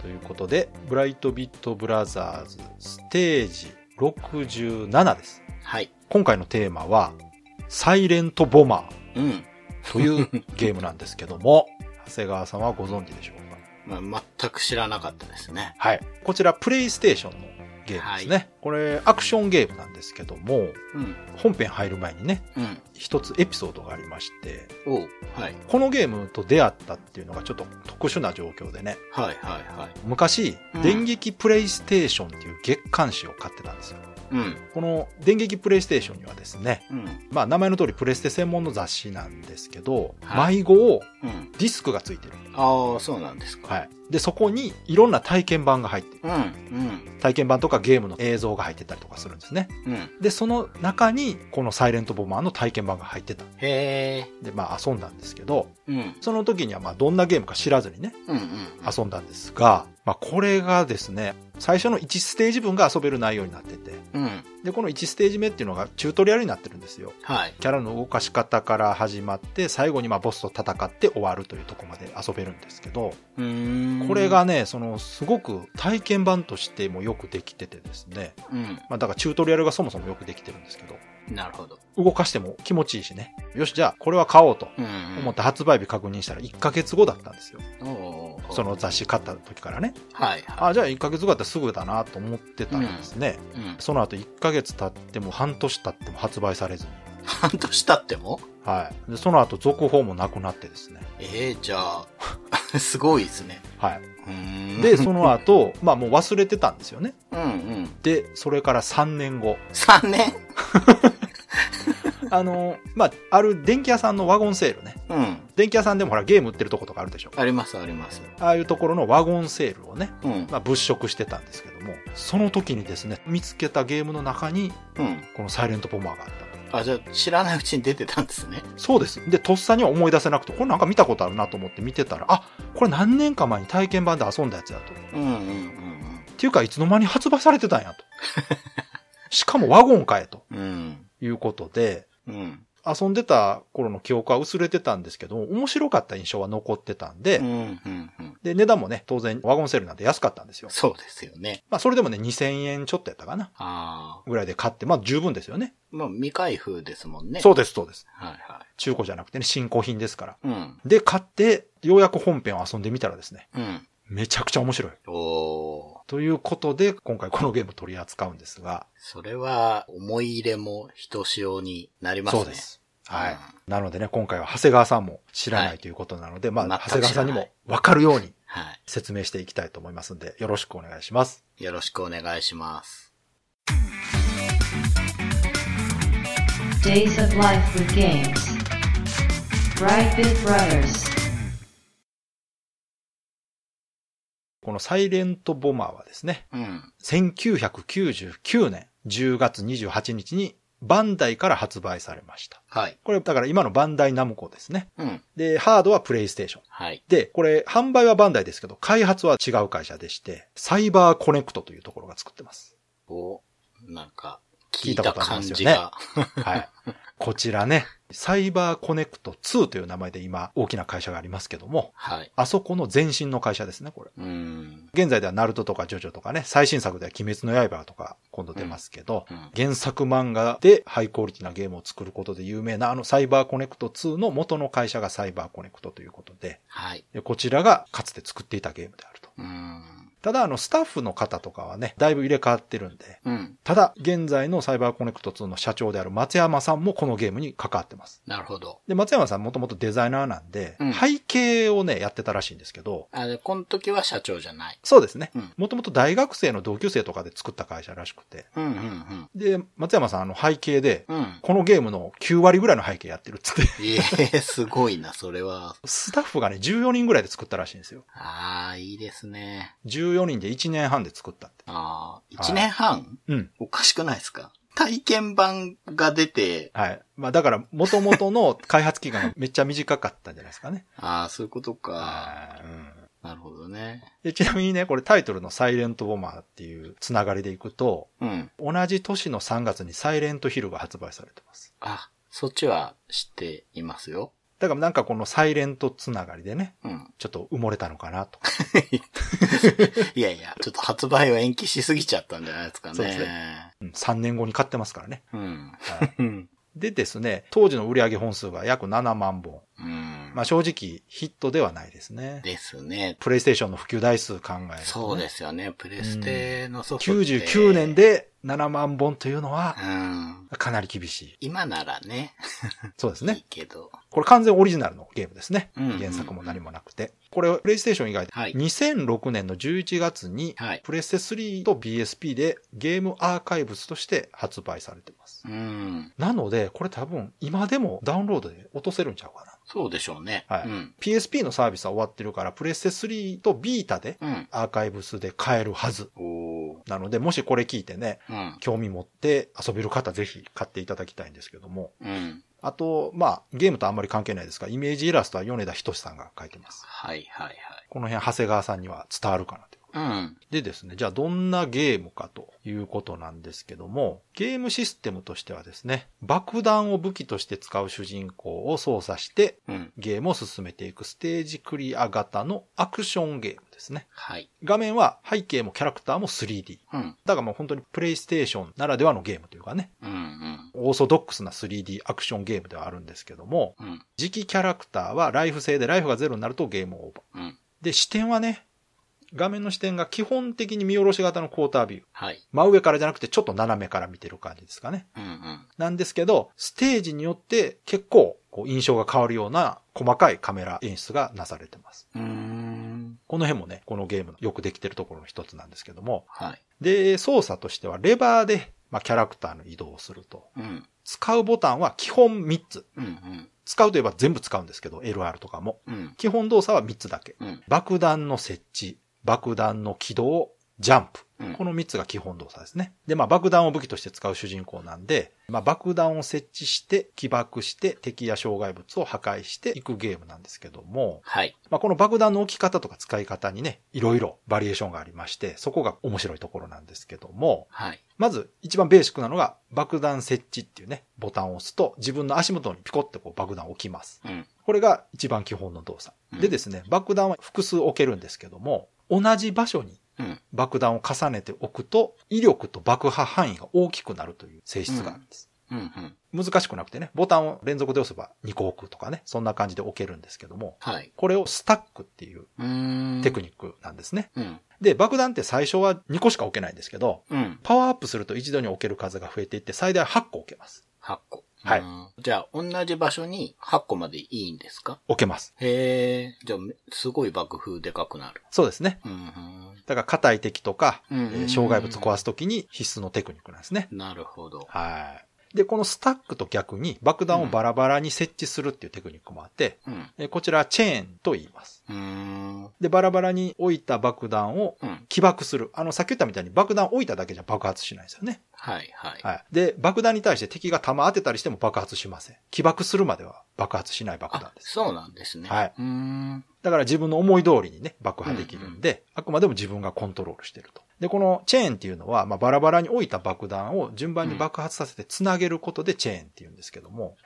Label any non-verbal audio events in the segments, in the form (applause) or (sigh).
ということで、ブライトビットブラザーズステージ67です。はい。今回のテーマは、サイレントボマうん。ーというゲームなんですけども、(laughs) 長谷川さんはご存知でしょうか？まあ、全く知らなかったですね。はい。こちら、プレイステーションのゲームですね。これ、アクションゲームなんですけども、うん。本編入る前にね、うん。一つエピソードがありまして、はい。このゲームと出会ったっていうのがちょっと特殊な状況でね、はいはいはい。昔、うん電撃プレイステーションっていう月刊誌を買ってたんですよ。うん。この電撃プレイステーションにはですね、うん。まあ名前の通りプレステ専門の雑誌なんですけど、はい迷子をうん。ディスクがついてる。ああ、そうなんですか。はい。で、そこにいろんな体験版が入ってる。うん。うん。体験版とかゲームの映像が入ってたりとかするんですね。うん。で、その中にこのサイレントボマーの体験版が入ってた。へえ。で、まあ遊んだんですけど、うん。その時にはまあどんなゲームか知らずにね、うんうん。遊んだんですが、まあこれがですね、最初の1ステージ分が遊べる内容になってて、うん。で、この1ステージ目っていうのがチュートリアルになってるんですよ。はい。キャラの動かし方から始まって、最後にまあボスと戦って終わるというところまで遊べるんですけど。これ、がね、そのすごく体験版としてもよくできててですね、うん。まあだからチュートリアルがそもそもよくできてるんですけど、なるほど。動かしても気持ちいいしね。よし、じゃあこれは買おうとうんうん。思って発売日確認したら1ヶ月後だったんですよ。おうおうその雑誌買った時からね。はいはあ、じゃあ1ヶ月後だったらすぐだなと思ってたらですね、い。うん。その後1ヶ月経っても半年経っても発売されずに。半年経っても？はい。で、その後続報もなくなってですね。ええじゃあ、(laughs) すごいですね。はい。うーん。で、その後、(laughs) まあもう忘れてたんですよね。うんうん。で、それから3年後。3年？(laughs) (laughs) あの、まあ、ある電気屋さんのワゴンセールね。うん。電気屋さんでもほらゲーム売ってるとことかあるでしょ。ありますあります。ああいうところのワゴンセールをね、うん。まあ物色してたんですけども、その時にですね、見つけたゲームの中に、うん。このサイレントボマーがあったと。あ、じゃあ知らないうちに出てたんですね。そうです。で、とっさには思い出せなくて、これなんか見たことあるなと思って見てたら、あ、これ何年か前に体験版で遊んだやつだと。っうんうんうんていうか、いつの間に発売されてたんやと。(laughs) しかもワゴンかえとうん。うん。いうことで、うん。遊んでた頃の記憶は薄れてたんですけど、面白かった印象は残ってたんで、うんうんうん。で、値段もね、当然ワゴンセールなんで安かったんですよ。そうですよね。まあ、それでもね、2000円ちょっとやったかな。ああ。ぐらいで買って、まあ、十分ですよね。まあ、未開封ですもんね。。そううです、そうです。はいは中古じゃなくてね、新古品ですから。い。うん。で、買って、ようやく本編を遊んでみたらですね、うん。めちゃくちゃ面白い。おー。ということで、今回このゲーム取り扱うんですが、それは、思い入れもひとしおになりますね。そうで。す。はい。なのでね、今回は長谷川さんも知らないということなので、まあ、全く長谷川さんにもわかるようには説明していきたいと思いますんで、よろしくお願いします。い。よろしくお願いします。Days of Life with Games. Brightbit Brothers. このサイレントボマーはですね、うん。1999年10月28日にバンダイから発売されました。はい。これ、だから今のバンダイナムコですね。うん。で、ハードはプレイステーション。はい。で、これ、販売はバンダイですけど、開発は違う会社でして、サイバーコネクトというところが作ってます。お、なんか、聞いたことありますよね。はい。(laughs) こちらね、サイバーコネクト2という名前で今、大きな会社がありますけども、はい。あそこの前身の会社ですね、これ。うん。現在ではナルトとかジョジョとかね、最新作では鬼滅の刃とか今度出ますけど、うん原作漫画でハイクオリティなゲームを作ることで有名なあのサイバーコネクト2の元の会社がサイバーコネクトということで、はい。でこちらがかつて作っていたゲームであると。うん。ただあのスタッフの方とかはね、だいぶ入れ替わってるんで、うん。ただ現在のサイバーコネクト2の社長である松山さんもこのゲームに関わってます。なるほど。で、松山さんもともとデザイナーなんで、うん背景をね、やってたらしいんですけど、あ、で、この時は社長じゃない。そうですねうん。もともと大学生の同級生とかで作った会社らしくて、うんうんで、松山さんあの背景で、うん。うん。このゲームの9割ぐらいの背景やってるっつって、ええすごいな、それは。スタッフがね、14人ぐらいで作ったらしいんですよ。ああ、いいですね。14 14人で1年半で作ったって。ああ、1年半、うん。おかしくないですか？体験版が出て、はい。まあだから、元々の開発期間がめっちゃ短かったんじゃないですかね。ああ、そういうことか。はいうんなるほどね。でちなみにね、これタイトルのサイレントボマーっていうつながりでいくと、うん。同じ年の3月にサイレントヒルが発売されてます。あ、そっちは知っていますよ。だからなんかこのサイレントつながりでね、うん。ちょっと埋もれたのかなと。(laughs) いやいや、ちょっと発売を延期しすぎちゃったんじゃないですかね。そうですうん3年後に買ってますからね。うん。はいうん。でですね、当時の売上本数が約7万本。うん。まあ正直ヒットではないですね。ですね。プレイステーションの普及台数考えると、ね。そうですよね。プレステのソフトって。99年。で7万本というのはうん。かなり厳しい。今ならね。い (laughs) いそうですね。けど。これ完全オリジナルのゲームですね。うん原作も何もなくて。これ、プレイステーション以外で、はい2006年の11月に、はいプレステ3と PSP でゲームアーカイブスとして発売されて。うん。なので、これ多分、今でもダウンロードで落とせるんちゃうかな。そうでしょうね。はいうん。PSP のサービスは終わってるから、プレステ3とビータでうん。アーカイブスで買えるはず。おー。なので、もしこれ聞いてね、うん。興味持って遊べる方ぜひ買っていただきたいんですけども。うん。あと、まあ、ゲームとあんまり関係ないですが、イメージイラストは米田仁さんが描いてます。はいはいこの辺、長谷川さんには伝わるかな。うん。でですね、じゃあどんなゲームかということなんですけども、ゲームシステムとしてはですね、爆弾を武器として使う主人公を操作して、うん。ゲームを進めていくステージクリア型のアクションゲームですね。はい。画面は背景もキャラクターも 3D。うん。だからもう本当にプレイステーションならではのゲームというかね、うんうん。オーソドックスな 3D アクションゲームではあるんですけども、うん。次期キャラクターはライフ制でライフがゼロになるとゲームオーバー。うん。で、視点はね、画面の視点が基本的に見下ろし型のクォータービュー。はい。真上からじゃなくてちょっと斜めから見てる感じですかね。うんうん。なんですけど、ステージによって結構こう印象が変わるような細かいカメラ演出がなされてます。うーん。この辺もね、このゲームのよくできてるところの一つなんですけども。はい。で、操作としてはレバーで、まあ、キャラクターの移動をすると。うん。使うボタンは基本3つ。うんうん。使うといえば全部使うんですけど、LR とかも。うん。基本動作は3つだけ。うん。爆弾の設置、爆弾の起動、ジャンプ。うんこの3つが基本動作ですね。で、まあ爆弾を武器として使う主人公なんで、まあ爆弾を設置して、起爆して、敵や障害物を破壊していくゲームなんですけども、はい。まあこの爆弾の置き方とか使い方にね、いろいろバリエーションがありまして、そこが面白いところなんですけども、はい。まず一番ベーシックなのが爆弾設置っていうね、ボタンを押すと自分の足元にピコってこう爆弾を置きます。うん。これが一番基本の動作。うんでですね、爆弾は複数置けるんですけども、同じ場所にうん。爆弾を重ねておくと、威力と爆破範囲が大きくなるという性質があるんです。うん。うん。難しくなくてね、ボタンを連続で押せば2個置くとかね、そんな感じで置けるんですけども、はい。これをスタックっていう。テクニックなんですね。うん。で、爆弾って最初は2個しか置けないんですけど、うん。パワーアップすると一度に置ける数が増えていって最大8個置けます。8個。はいうん。じゃあ、同じ場所に8個までいいんですか？置けます。へえ。じゃあ、めすごい爆風でかくなる。そうですね。うんだから硬い敵とか、うんえー障害物壊すときに必須のテクニックなんですねう。ん。なるほど。はい。で、このスタックと逆に爆弾をバラバラに設置するっていうテクニックもあって、うん。えーこちらはチェーンと言います。で、バラバラに置いた爆弾をうん。起爆する。あの、さっき言ったみたいに爆弾置いただけじゃ爆発しないですよね。はいはい。はい。で、爆弾に対して敵が弾当てたりしても爆発しません。起爆するまでは爆発しない爆弾あ、です。そうなんですね。はい。だから自分の思い通りにね、爆破できるんで、あくまでも自分がコントロールしてると。で、このチェーンっていうのは、まあ、バラバラに置いた爆弾を順番に爆発させて繋げることでチェーンって言うんですけども。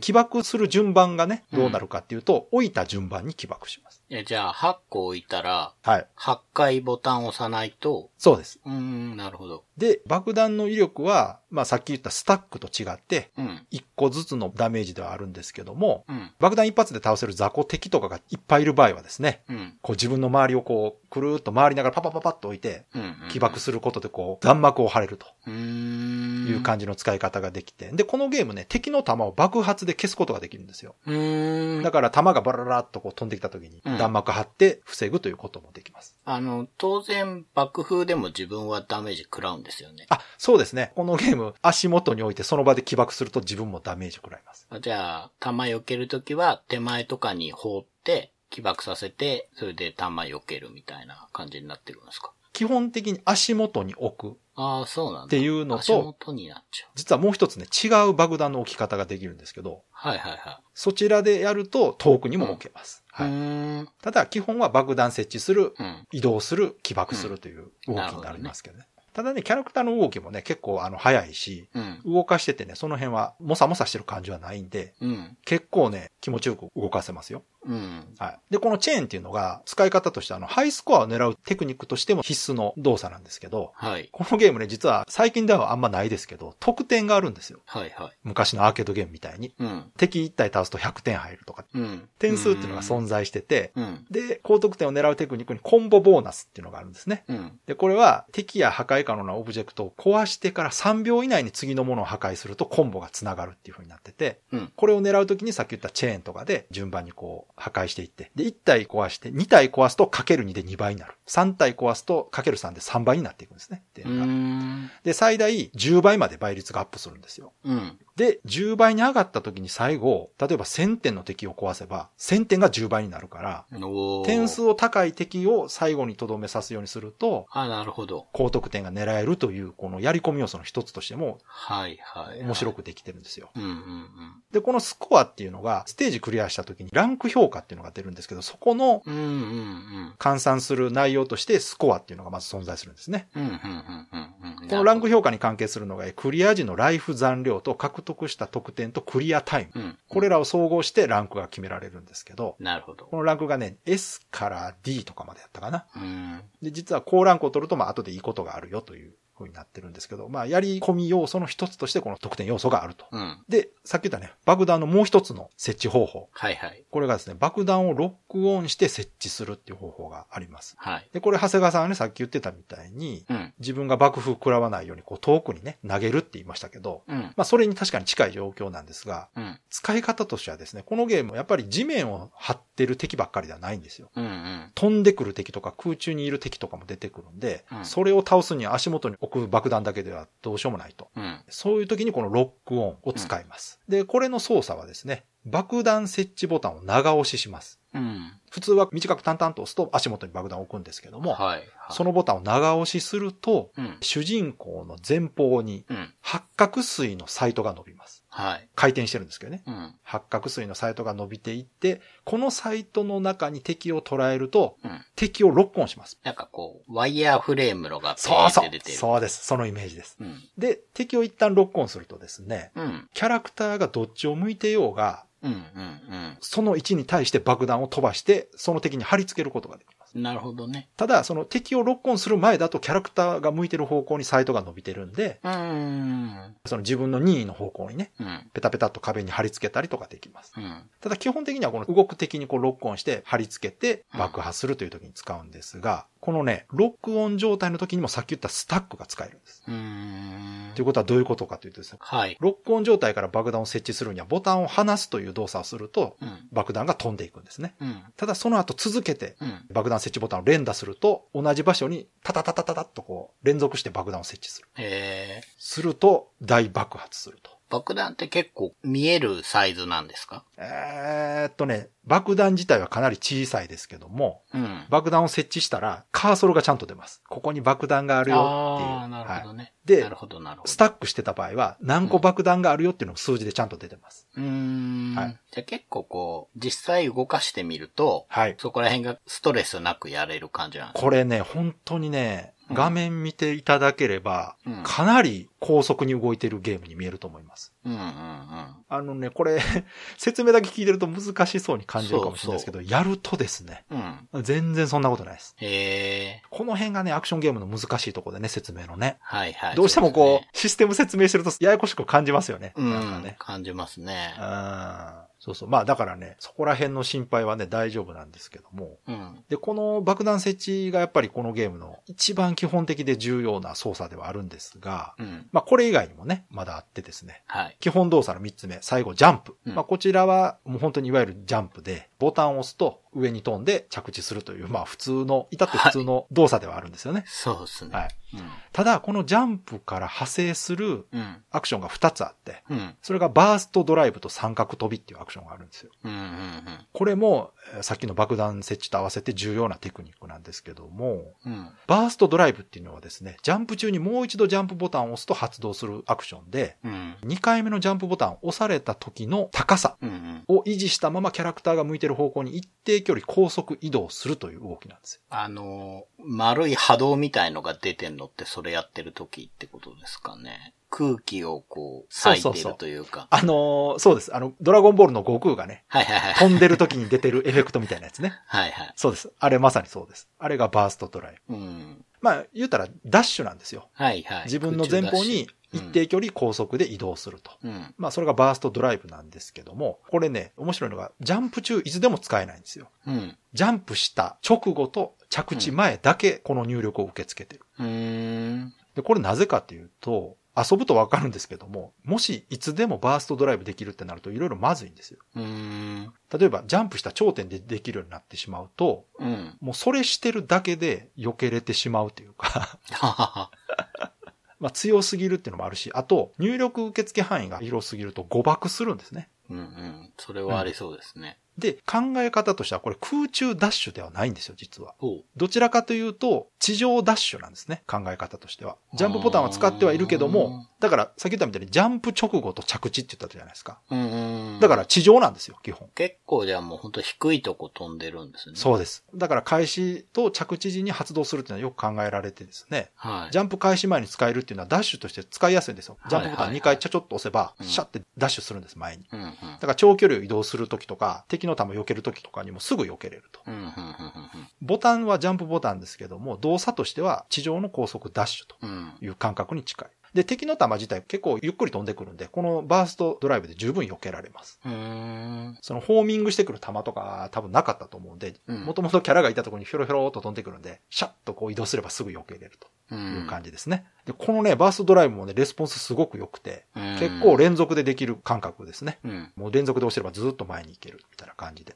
起爆する順番がね、どうなるかっていうと、置いた順番に起爆します。え、じゃあ、8個置いたら、はい。8回ボタンを押さないと、そうです。うーん、なるほど。で、爆弾の威力は、まあ、さっき言ったスタックと違って、うん。1個ずつのダメージではあるんですけども、うん。爆弾一発で倒せる雑魚敵とかがいっぱいいる場合はですね、うん。こう自分の周りをこう、くるーっと回りながらパパパパッと置いて、うん。起爆することでこう、弾幕を張れるとうーん。いう感じの使い方ができて、で、このゲームね、敵の弾を爆発で消すことができるんですよ。だから弾がバラララっとこう飛んできた時にうん弾幕張って防ぐということもできます。あの、当然、爆風でも自分はダメージ食らうんですよね。あ、そうですね。このゲーム、足元に置いてその場で起爆すると自分もダメージ食らいます。じゃあ、弾避けるときは手前とかに放って、起爆させて、それで弾避けるみたいな感じになってるんですか？基本的に足元に置く。ああ、そうなんだ。っていうのと足元になっちゃう。実はもう一つね、違う爆弾の置き方ができるんですけど、はいはいはそちらでやると遠くにも置けます。い。うはい。ただ、基本は爆弾設置する、うん。移動する、起爆するという動きになりますけどね。ただね、キャラクターの動きもね、結構あの、早いし、うん。動かしててね、その辺は、もさもさしてる感じはないんで、うん。結構ね、気持ちよく動かせますよ。うん。はい。で、このチェーンっていうのが、使い方としてあの、ハイスコアを狙うテクニックとしても必須の動作なんですけど、はい。このゲームね、実は最近ではあんまないですけど、得点があるんですよ。はいはい。昔のアーケードゲームみたいに。うん。敵1体倒すと100点入るとか、うん。点数っていうのが存在してて、うん。で、高得点を狙うテクニックにコンボボーナスっていうのがあるんですね。うん。で、これは敵や破壊可能なオブジェクトを壊してから3秒以内に次のものを破壊するとコンボが繋がるっていう風になってて、うん。これを狙うときにさっき言ったチェーンとかで順番にこう破壊していって、で、1体壊して、2体壊すとかける2で2倍になる。3体壊すとかける3で3倍になっていくんですね。っていううのがん。で、最大10倍まで倍率がアップするんですよ。うん。で、10倍に上がった時に最後、例えば1000点の敵を壊せば、1000点が10倍になるから、点数を高い敵を最後に留めさすようにすると、あ、なるほど。高得点が狙えるという、このやり込み要素の一つとしてもはいはい。面白くできてるんですよ。うんうんうん。で、このスコアっていうのが、ステージクリアした時にランク評価っていうのが出るんですけど、そこのうんうんうん。換算する内容としてスコアっていうのがまず存在するんですね。うんうんうんうんうん。このランク評価に関係するのが、クリア時のライフ残量と獲得した得点とクリアタイム。うん。これらを総合してランクが決められるんですけど、なるほどこ。のランクがね、S から D とかまでやったかな。うん。で、実は高ランクを取ると、まあ、後でいいことがあるよという風になってるんですけど、まあ、やり込み要素の一つとしてこの得点要素があると。うん。で、さっき言ったね、爆弾のもう一つの設置方法。はいはい。これがですね、爆弾をロックオンして設置するっていう方法があります。はい。で、これ、長谷川さんがね、さっき言ってたみたいに、うん。自分が爆風食らわないように、こう、遠くにね、投げるって言いましたけど、うん。まあ、それに確かに近い状況なんですが、うん。使い方としてはですね、このゲーム、やっぱり地面を張ってる敵ばっかりではないんですよ。うんうん。飛んでくる敵とか空中にいる敵とかも出てくるんで、うんそれを倒すには足元に置く爆弾だけではどうしようもないと。うん。そういう時にこのロックオンを使います。で、これの操作はですね、爆弾設置ボタンを長押しします。うん。普通は短く淡々と押すと足元に爆弾を置くんですけども、はい。はい。そのボタンを長押しすると、うん。主人公の前方にうん。八角錐のサイトが伸びます。はい。回転してるんですけどね。うん。八角錐のサイトが伸びていって、このサイトの中に敵を捉えると、うん。敵をロックオンします。なんかこう、ワイヤーフレームのがペそうそう。そうです。そのイメージです。うん。で、敵を一旦ロックオンするとですね、うん。キャラクターがどっちを向いてようが、うん。うん。その位置に対して爆弾を飛ばして、その敵に貼り付けることができ。なるほどね。ただ、その敵をロックオンする前だとキャラクターが向いてる方向にサイトが伸びてるんで、うーん。その自分の任意の方向にね、うん。ペタペタっと壁に貼り付けたりとかできます。うん。ただ基本的にはこの動く敵にこうロックオンして貼り付けて爆破するという時に使うんですが、このね、ロックオン状態の時にもさっき言ったスタックが使えるんです。うーんということはどういうことかというとですね、はい。ロックオン状態から爆弾を設置するにはボタンを離すという動作をするとうん。爆弾が飛んでいくんですね。うん。ただその後続けてうん。爆弾設置ボタンを連打すると同じ場所にタタタタタタッとこう連続して爆弾を設置する。えー、すると大爆発すると。爆弾って結構見えるサイズなんですか？えーっとね、爆弾自体はかなり小さいですけども、うん。爆弾を設置したらカーソルがちゃんと出ます。ここに爆弾があるよっていう。ああ、なるほどはいね。でなるほど、なるほど。スタックしてた場合は何個爆弾があるよっていうのも数字でちゃんと出てます。うーん。はいじゃあ結構こう、実際動かしてみると、はい。そこら辺がストレスなくやれる感じなんですかこれね、本当にね、うん画面見ていただければ、うんかなり高速に動いてるゲームに見えると思います。うんうんうん。あのね、これ、(laughs) 説明だけ聞いてると難しそうに感じるかもしれないですけど、やるとですね、うん。全然そんなことないです。へえ。この辺がね、アクションゲームの難しいところでね、説明のね。はいはい。どうしてもこう、そシステム説明してるとややこしく感じますよね。うんね。。感じますね。うんそうそう。まあだからね、そこら辺の心配はね、大丈夫なんですけども。うん。で、この爆弾設置がやっぱりこのゲームの一番基本的で重要な操作ではあるんですが、うん。まあこれ以外にもね、まだあってですね。はい。基本動作の3つ目、最後ジャンプ。うん。まあこちらはもう本当にいわゆるジャンプで、ボタンを押すと上に飛んで着地するという、まあ普通の、至って普通の動作ではあるんですよね。そうですね。はい。ただ、このジャンプから派生するうん。うん。アクションが2つあって、うん。それがバーストドライブと三角飛びっていうアクションがあるんですよ。うん。うん。これも、えーさっきの爆弾設置と合わせて重要なテクニックなんですけども、うん。バーストドライブっていうのはですね、ジャンプ中にもう一度ジャンプボタンを押すと発動するアクションで、うん。2回目のジャンプボタンを押された時の高さうん。を維持したままキャラクターが向いてる方向に一定距離高速移動するという動きなんですよ。あの、丸い波動みたいのが出てんのってそれやってる時ってことですかね。空気をこう、そうそうそう裂いてるというか。あのーそうです。あの、ドラゴンボールの悟空がね、はいはいはい。飛んでる時に出てるエフェクトみたいなやつね。はいはい。そうです。あれまさにそうです。あれがバーストドライブ。うん。まあ、言うたらダッシュなんですよ。はいはい。自分の前方に一定距離高速で移動すると。うん。まあ、それがバーストドライブなんですけども、これね、面白いのが、ジャンプ中いつでも使えないんですよ。うん。ジャンプした直後と着地前だけこの入力を受け付けてる。うーん。で、これなぜかっていうと、遊ぶとわかるんですけども、もしいつでもバーストドライブできるってなるといろいろまずいんですよ。例えば、ジャンプした頂点でできるようになってしまうと、うん。もうそれしてるだけで避けれてしまうというか。(laughs) まあ強すぎるっていうのもあるし、あと、入力受付範囲が広すぎると誤爆するんですね。うんうん。それはありそうですね。で、考え方としてはこれ空中ダッシュではないんですよ、実は。どちらかというと、地上ダッシュなんですね、考え方としては。ジャンプボタンは使ってはいるけども、だから、さっき言ったみたいにジャンプ直後と着地って言ったじゃないですか。うんうん。だから地上なんですよ、基本。結構じゃあもう本当低いとこ飛んでるんですね。そうです。だから開始と着地時に発動するっていうのはよく考えられてですね。はい。ジャンプ開始前に使えるっていうのはダッシュとして使いやすいんですよ。ジャンプボタン2回ちょちょっと押せば、うんシャってダッシュするんです、前に。うんうん。だから長距離を移動するときとか、敵の弾を避けるときとかにもすぐ避けれると。うんうんうんうんボタンはジャンプボタンですけども、動作としては地上の高速ダッシュとうん。うん。いう感覚に近い。で、敵の弾自体結構ゆっくり飛んでくるんで、このバーストドライブで十分避けられます。そのホーミングしてくる弾とか多分なかったと思うんで、うんもともとキャラがいたところにひょろひょろっと飛んでくるんで、シャッとこう移動すればすぐ避けれるとう。いうん感じですね。で、このね、バーストドライブもね、レスポンスすごく良くて、うん結構連続でできる感覚ですね。うん。もう連続で押してればずっと前に行けるみたいな感じで。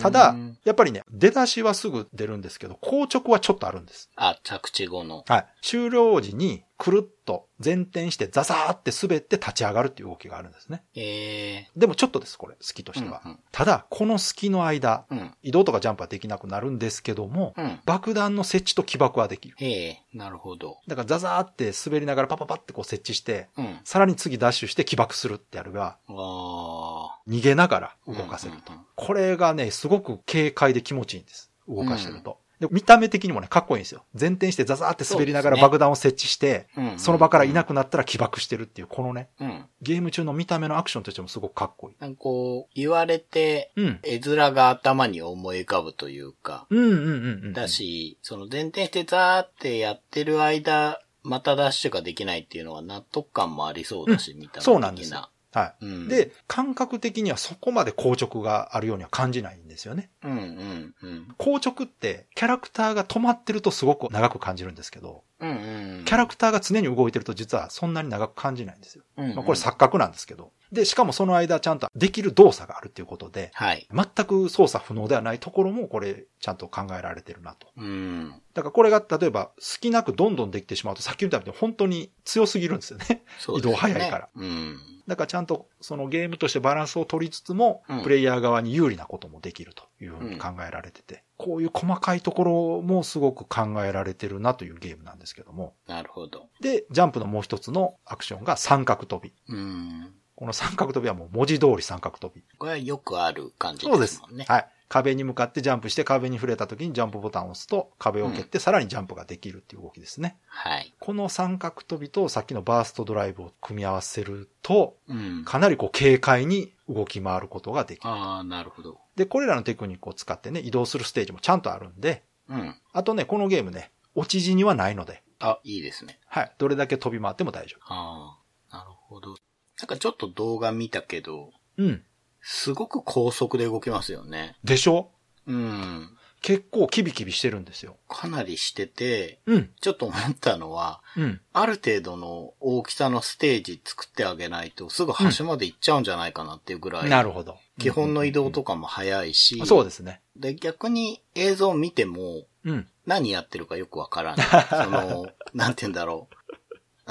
ただ、やっぱりね、出だしはすぐ出るんですけど、硬直はちょっとあるんです。あ、着地後の。はい。終了時に、くるっと前転してザザーって滑って立ち上がるっていう動きがあるんですね。えでもちょっとです、これ、隙としては。うんうんただ、この隙の間、えうん。移動とかジャンプはできなくなるんですけども、うん。爆弾の設置と起爆はできる。ええなるほど。だからザザーって滑りながらパパパってこう設置して、うん。さらに次ダッシュして起爆するってやれば、あ逃げながらあ。動かせると。うんうんこれがね、すごく軽快で気持ちいいんです。動かしてると。で見た目的にもね、かっこいいんですよ。前転してザザーって滑りながら爆弾を設置して、うんうんうんその場からいなくなったら起爆してるっていう、このね、うん。ゲーム中の見た目のアクションとしてもすごくかっこいい。なんかこう、言われて、うん。絵面が頭に思い浮かぶというか、うんうんうんうん。だし、その前転してザーってやってる間、またダッシュができないっていうのは納得感もありそうだし、見た目的な。そうなんですよ。はい。うんで、感覚的にはそこまで硬直があるようには感じないんですよね。うんうんうん。硬直って、キャラクターが止まってるとすごく長く感じるんですけど、うんうん。キャラクターが常に動いてると実はそんなに長く感じないんですよ。うんうんまあ、これ錯覚なんですけど。で、しかもその間ちゃんとできる動作があるっていうことで、はい。全く操作不能ではないところもこれちゃんと考えられてるなと。うん。だからこれが例えば好きなくどんどんできてしまうとさっき言ったように本当に強すぎるんですよね。ね移動早いから。うん。だからちゃんとそのゲームとしてバランスを取りつつも、うんプレイヤー側に有利なこともできるというふうに考えられてて、こういう細かいところもすごく考えられてるなというゲームなんですけども。なるほど。で、ジャンプのもう一つのアクションが三角飛び。うん。この三角飛びはもう文字通り三角飛び。これはよくある感じそうですですもんね。。はい。壁に向かってジャンプして壁に触れた時にジャンプボタンを押すと壁を蹴ってさらにジャンプができるっていう動きですね。はい。この三角飛びとさっきのバーストドライブを組み合わせると、うん。かなりこう軽快に動き回ることができる。ああ、なるほど。で、これらのテクニックを使ってね、移動するステージもちゃんとあるんで、うん。あとね、このゲームね、落ち字にはないので、あ、いいですね。はい。どれだけ飛び回っても大丈ああ、なるほど。なんかちょっと動画見たけど、夫。うん。すごく高速で動きますよね。でしょ？うん。結構キビキビしてるんですよ。かなりしてて、うん。ちょっと思ったのは、うん。ある程度の大きさのステージ作ってあげないと、すぐ端まで行っちゃうんじゃないかなっていうぐらい、なるほど。基本の移動とかも早いし、そうですね。で、逆に映像を見ても、うん。何やってるかよくわからない。(laughs) その、なんて言うんだろう。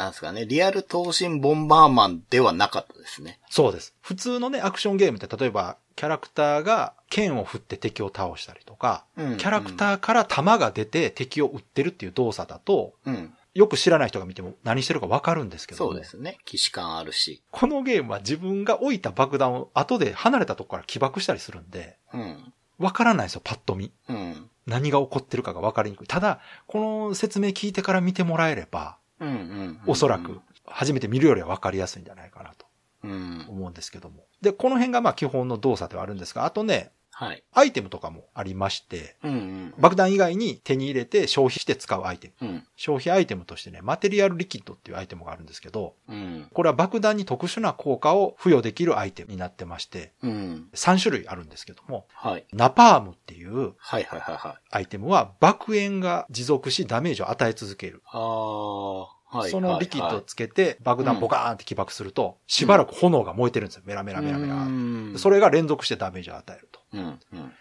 なんですかね、リアル闘神ボンバーマンではなかったですね。そうです。普通のね、アクションゲームって例えば、キャラクターが剣を振って敵を倒したりとか、うんキャラクターから弾が出て敵を撃ってるっていう動作だと、うん。よく知らない人が見ても何してるかわかるんですけどもそうですね。騎士感あるし。このゲームは自分が置いた爆弾を後で離れたとこから起爆したりするんで、うん。わからないですよ、パッと見。うん。何が起こってるかがわかりにくい。ただ、この説明聞いてから見てもらえれば、うん。うん。おそらく、初めて見るよりはわかりやすいんじゃないかなとうん。思うんですけども。で、この辺がまあ基本の動作ではあるんですが、あとね、はい。アイテムとかもありまして、うんうん。爆弾以外に手に入れて消費して使うアイテム。うん。消費アイテムとしてね、マテリアルリキッドっていうアイテムがあるんですけど、うん。これは爆弾に特殊な効果を付与できるアイテムになってまして、うん。3種類あるんですけども、はい。ナパームっていうはいはいはいはい。アイテムは爆炎が持続しダメージを与え続ける。ああ、はい。そのリキッドをはいつけて爆弾ボカーンって起爆すると、しばらく炎が燃えてるんですよ。メラメラメラメラ。うんそれが連続してダメージを与えると。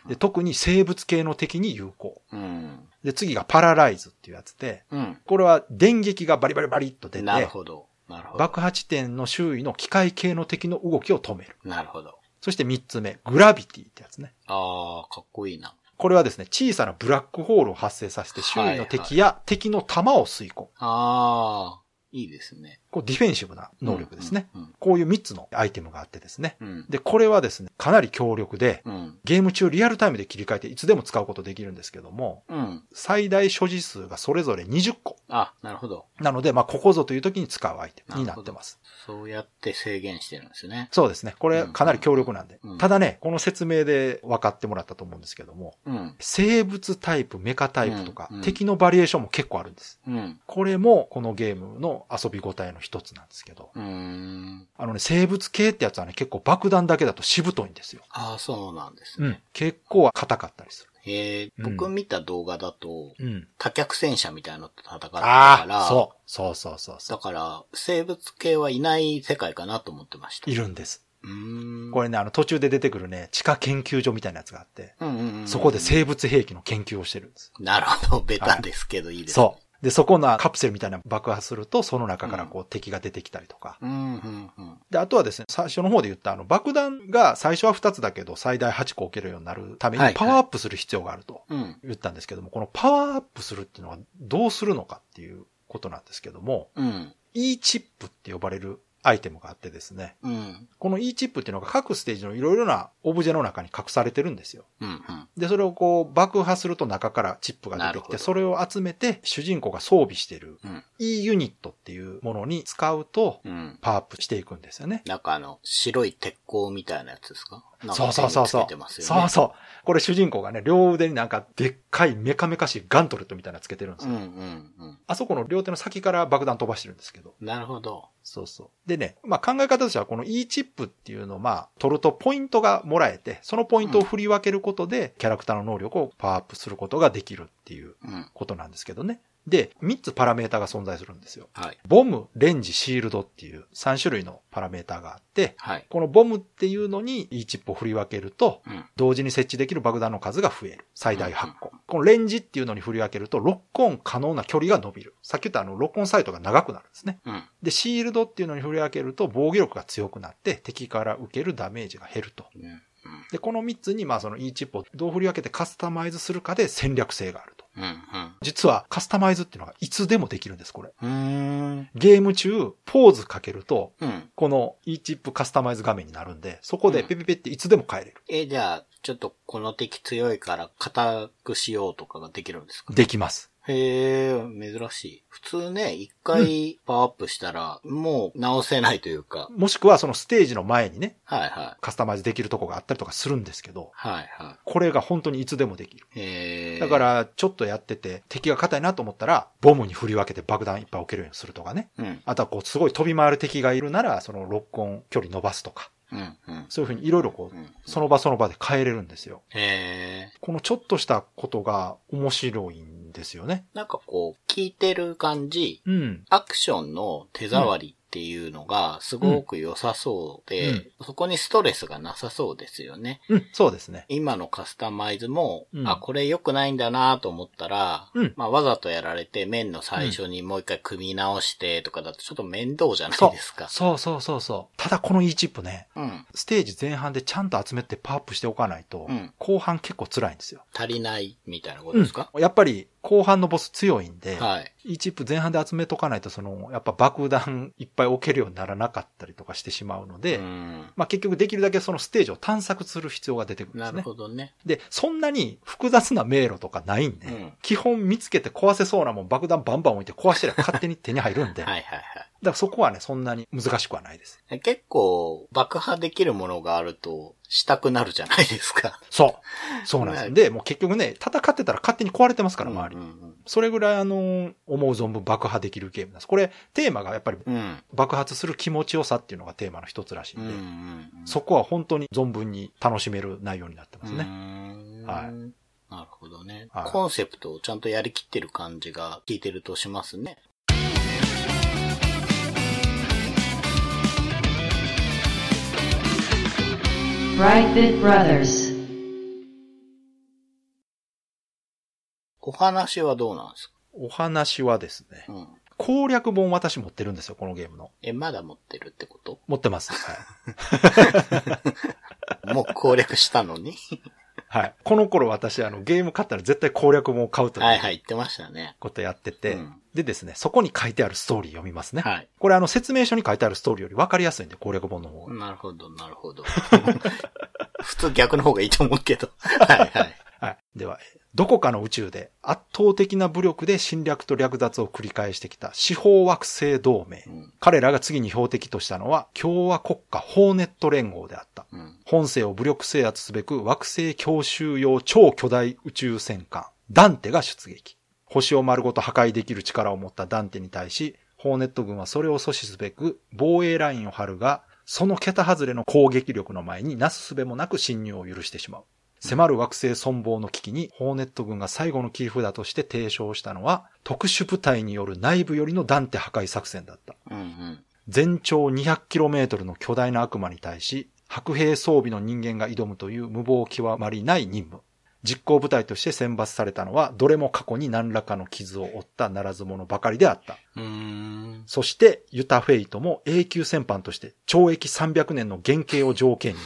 で、特に生物系の敵に有効。うん。で、次がパラライズっていうやつで、うん。これは電撃がバリバリバリっと出て、なるほど。なるほど。爆破地点の周囲の機械系の敵の動きを止める。なるほど。そして三つ目、グラビティってやつね。ああ、かっこいいな。これはですね、小さなブラックホールを発生させて周囲の敵や敵の弾を吸い込む。ああ、いいですね。こうディフェンシブな能力ですね。うん。うんこういう3つのアイテムがあってですね。うん。で、これはですね、かなり強力で、うん。ゲーム中リアルタイムで切り替えていつでも使うことできるんですけども、うん。最大所持数がそれぞれ20個。あ、なるほど。なので、まあ、ここぞという時に使うアイテムになってます。そうやって制限してるんですね。そうですね。これかなり強力なんで。うんただね、この説明で分かってもらったと思うんですけども、うん。生物タイプ、メカタイプとか、うんうん敵のバリエーションも結構あるんです。うん。これもこのゲームの遊び応えの一つなんですけど。あのね、生物系ってやつはね、結構爆弾だけだとしぶといんですよ。ああ、そうなんですうんね。。結構硬かったりする。ええうん僕見た動画だと、うん。多脚戦車みたいなのと戦ってたあから、あ、そう。そうそうそうそだから、生物系はいない世界かなと思ってました。う。いるんです。うーん。これね、あの途中で出てくるね、地下研究所みたいなやつがあって。そこで生物兵器の研究をしてるんです。なるほど。ベタですけどいいですね。そう。で、そこのカプセルみたいな爆破すると、その中からこう敵が出てきたりとか。で、あとはですね、最初の方で言ったあの爆弾が最初は2つだけど最大8個置けるようになるためにパワーアップする必要があるとうん。言ったんですけども、このパワーアップするっていうのはどうするのかっていうことなんですけども、うん。E チップって呼ばれるアイテムがあってですね、うん。この E チップっていうのが各ステージのいろいろなオブジェの中に隠されてるんですよ。うん。うん。で、それをこう爆破すると中からチップが出てきて、それを集めて主人公が装備しているうん。E ユニットっていうものに使うとうん。パワーアップしていくんですよね。なんかあの、白い鉄鋼みたいなやつですか？そうそうそうそう。そうそう。これ主人公がね、両腕になんかでっかいメカメカしいガントレットみたいなのつけてるんですよ。うんうんうん。あそこの両手の先から爆弾飛ばしてるんですけど。なるほど。そうそう。でね、まあ考え方としてはこの E チップっていうのをまあ取るとポイントがもらえて、そのポイントを振り分けることでキャラクターの能力をパワーアップすることができるっていううん。ことなんですけどね。で、3つパラメータが存在するんですよ。はい。ボム、レンジ、シールドっていう3種類のパラメータがあって、はい。このボムっていうのに E チップを振り分けると、うん。同時に設置できる爆弾の数が増える。最大8個。このレンジっていうのに振り分けると、ロックオン可能な距離が伸びる。さっき言ったあの、ロックオンサイトが長くなるんですね。うん。で、シールドっていうのに振り分けると、防御力が強くなって、敵から受けるダメージが減ると。うん。で、この3つに、まあその E チップをどう振り分けてカスタマイズするかで戦略性があると。うん。実はカスタマイズっていうのがいつでもできるんです、これ。うん。うん。ゲーム中、ポーズかけると、うん。この E チップカスタマイズ画面になるんで、そこでペペペっていつでも変えれる。え、じゃあ、ちょっとこの敵強いから硬くしようとかができるんですか？できます。へえ、珍しい。普通ね、一回パワーアップしたら、もう直せないというか。もしくはそのステージの前にね、はいはい。カスタマイズできるとこがあったりとかするんですけど、はいはこれが本当にいつでもできる。い。へえ。だか、ら、ちょっとやってて、敵が硬いなと思ったら、ボムに振り分けて爆弾いっぱい置けるようにするとかね。うん。あとはこう、すごい飛び回る敵がいるなら、そのロックオン距離伸ばすとか。うん。うん。そういうふうにいろいろこう、うんその場その場で変えれるんですよ。へえ。このちょっとしたことが面白いんですよね。なんかこう、聞いてる感じ、うん。アクションの手触りっていうのがすごく良さそうで、うんそこにストレスがなさそうですよね。うん、そうですね。今のカスタマイズも、うんあ、これ良くないんだなと思ったら、うんまあわざとやられて面の最初にもう一回組み直してとかだとちょっと面倒じゃないですか。そうそうそうそう。ただこの E チップね、うん。ステージ前半でちゃんと集めてパワーアップしておかないと、うん後半結構辛いんですよ。足りないみたいなことですか、やっぱり後半のボス強いんで、はい。E チップ前半で集めとかないと、その、やっぱ爆弾いっぱい置けるようにならなかったりとかしてしまうので、うん。まあ結局できるだけそのステージを探索する必要が出てくるんでなるすね。ほどね。で、そんなに複雑な迷路とかないんで、うん基本見つけて壊せそうなもん爆弾バンバン置いて壊してりゃ勝手に手に入るんで、(laughs) はいはいはい。だからそこはね、そんなに難しくはないです。結構、爆破できるものがあると、したくなるじゃないですか。そう。そうなんですで、もう結局ね、戦ってたら勝手に壊れてますから、周り。うんうんそれぐらいあの、思う存分爆破できるゲームなんです。これ、テーマがやっぱりうん。うん。爆発する気持ちよさっていうのがテーマの一つらしいうんんで、うんうん。そこは本当に存分に楽しめる内容になってますね。ねはいなるほどね、はいコンセプトをちゃんとやりきってる感じが聞いてるとしますね。Brightbit Brothers. お話はどうなんですか？お話はですね、うん。攻略本私持ってるんですよ、このゲームの。え、まだ持ってるってこと？持ってます。はい。(laughs) もう攻略したのに？(laughs) はい。この頃私、あの、ゲーム買ったら絶対攻略本を買うとはいはい、言ってましたね。ことやってて、うんでですね、そこに書いてあるストーリー読みますね。はい。これあの、説明書に書いてあるストーリーより分かりやすいんで、攻略本の方が。なるほど、なるほど。(laughs) 普通逆の方がいいと思うけど。(laughs) はいはい。はい。では、どこかの宇宙で圧倒的な武力で侵略と略奪を繰り返してきた四方惑星同盟。うん。彼らが次に標的としたのは共和国家ホーネット連合であった。うん。本星を武力制圧すべく惑星強襲用超巨大宇宙戦艦、ダンテが出撃。星を丸ごと破壊できる力を持ったダンテに対し、ホーネット軍はそれを阻止すべく防衛ラインを張るが、その桁外れの攻撃力の前になすすべもなく侵入を許してしまう。迫る惑星存亡の危機に、ホーネット軍が最後の切り札として提唱したのは、特殊部隊による内部よりのダンテ破壊作戦だった。うんうん。全長 200km の巨大な悪魔に対し、白兵装備の人間が挑むという無謀極まりない任務。実行部隊として選抜されたのは、どれも過去に何らかの傷を負ったならず者ばかりであった。そして、ユタ・フェイトも永久戦犯として懲役300年の減刑を条件に、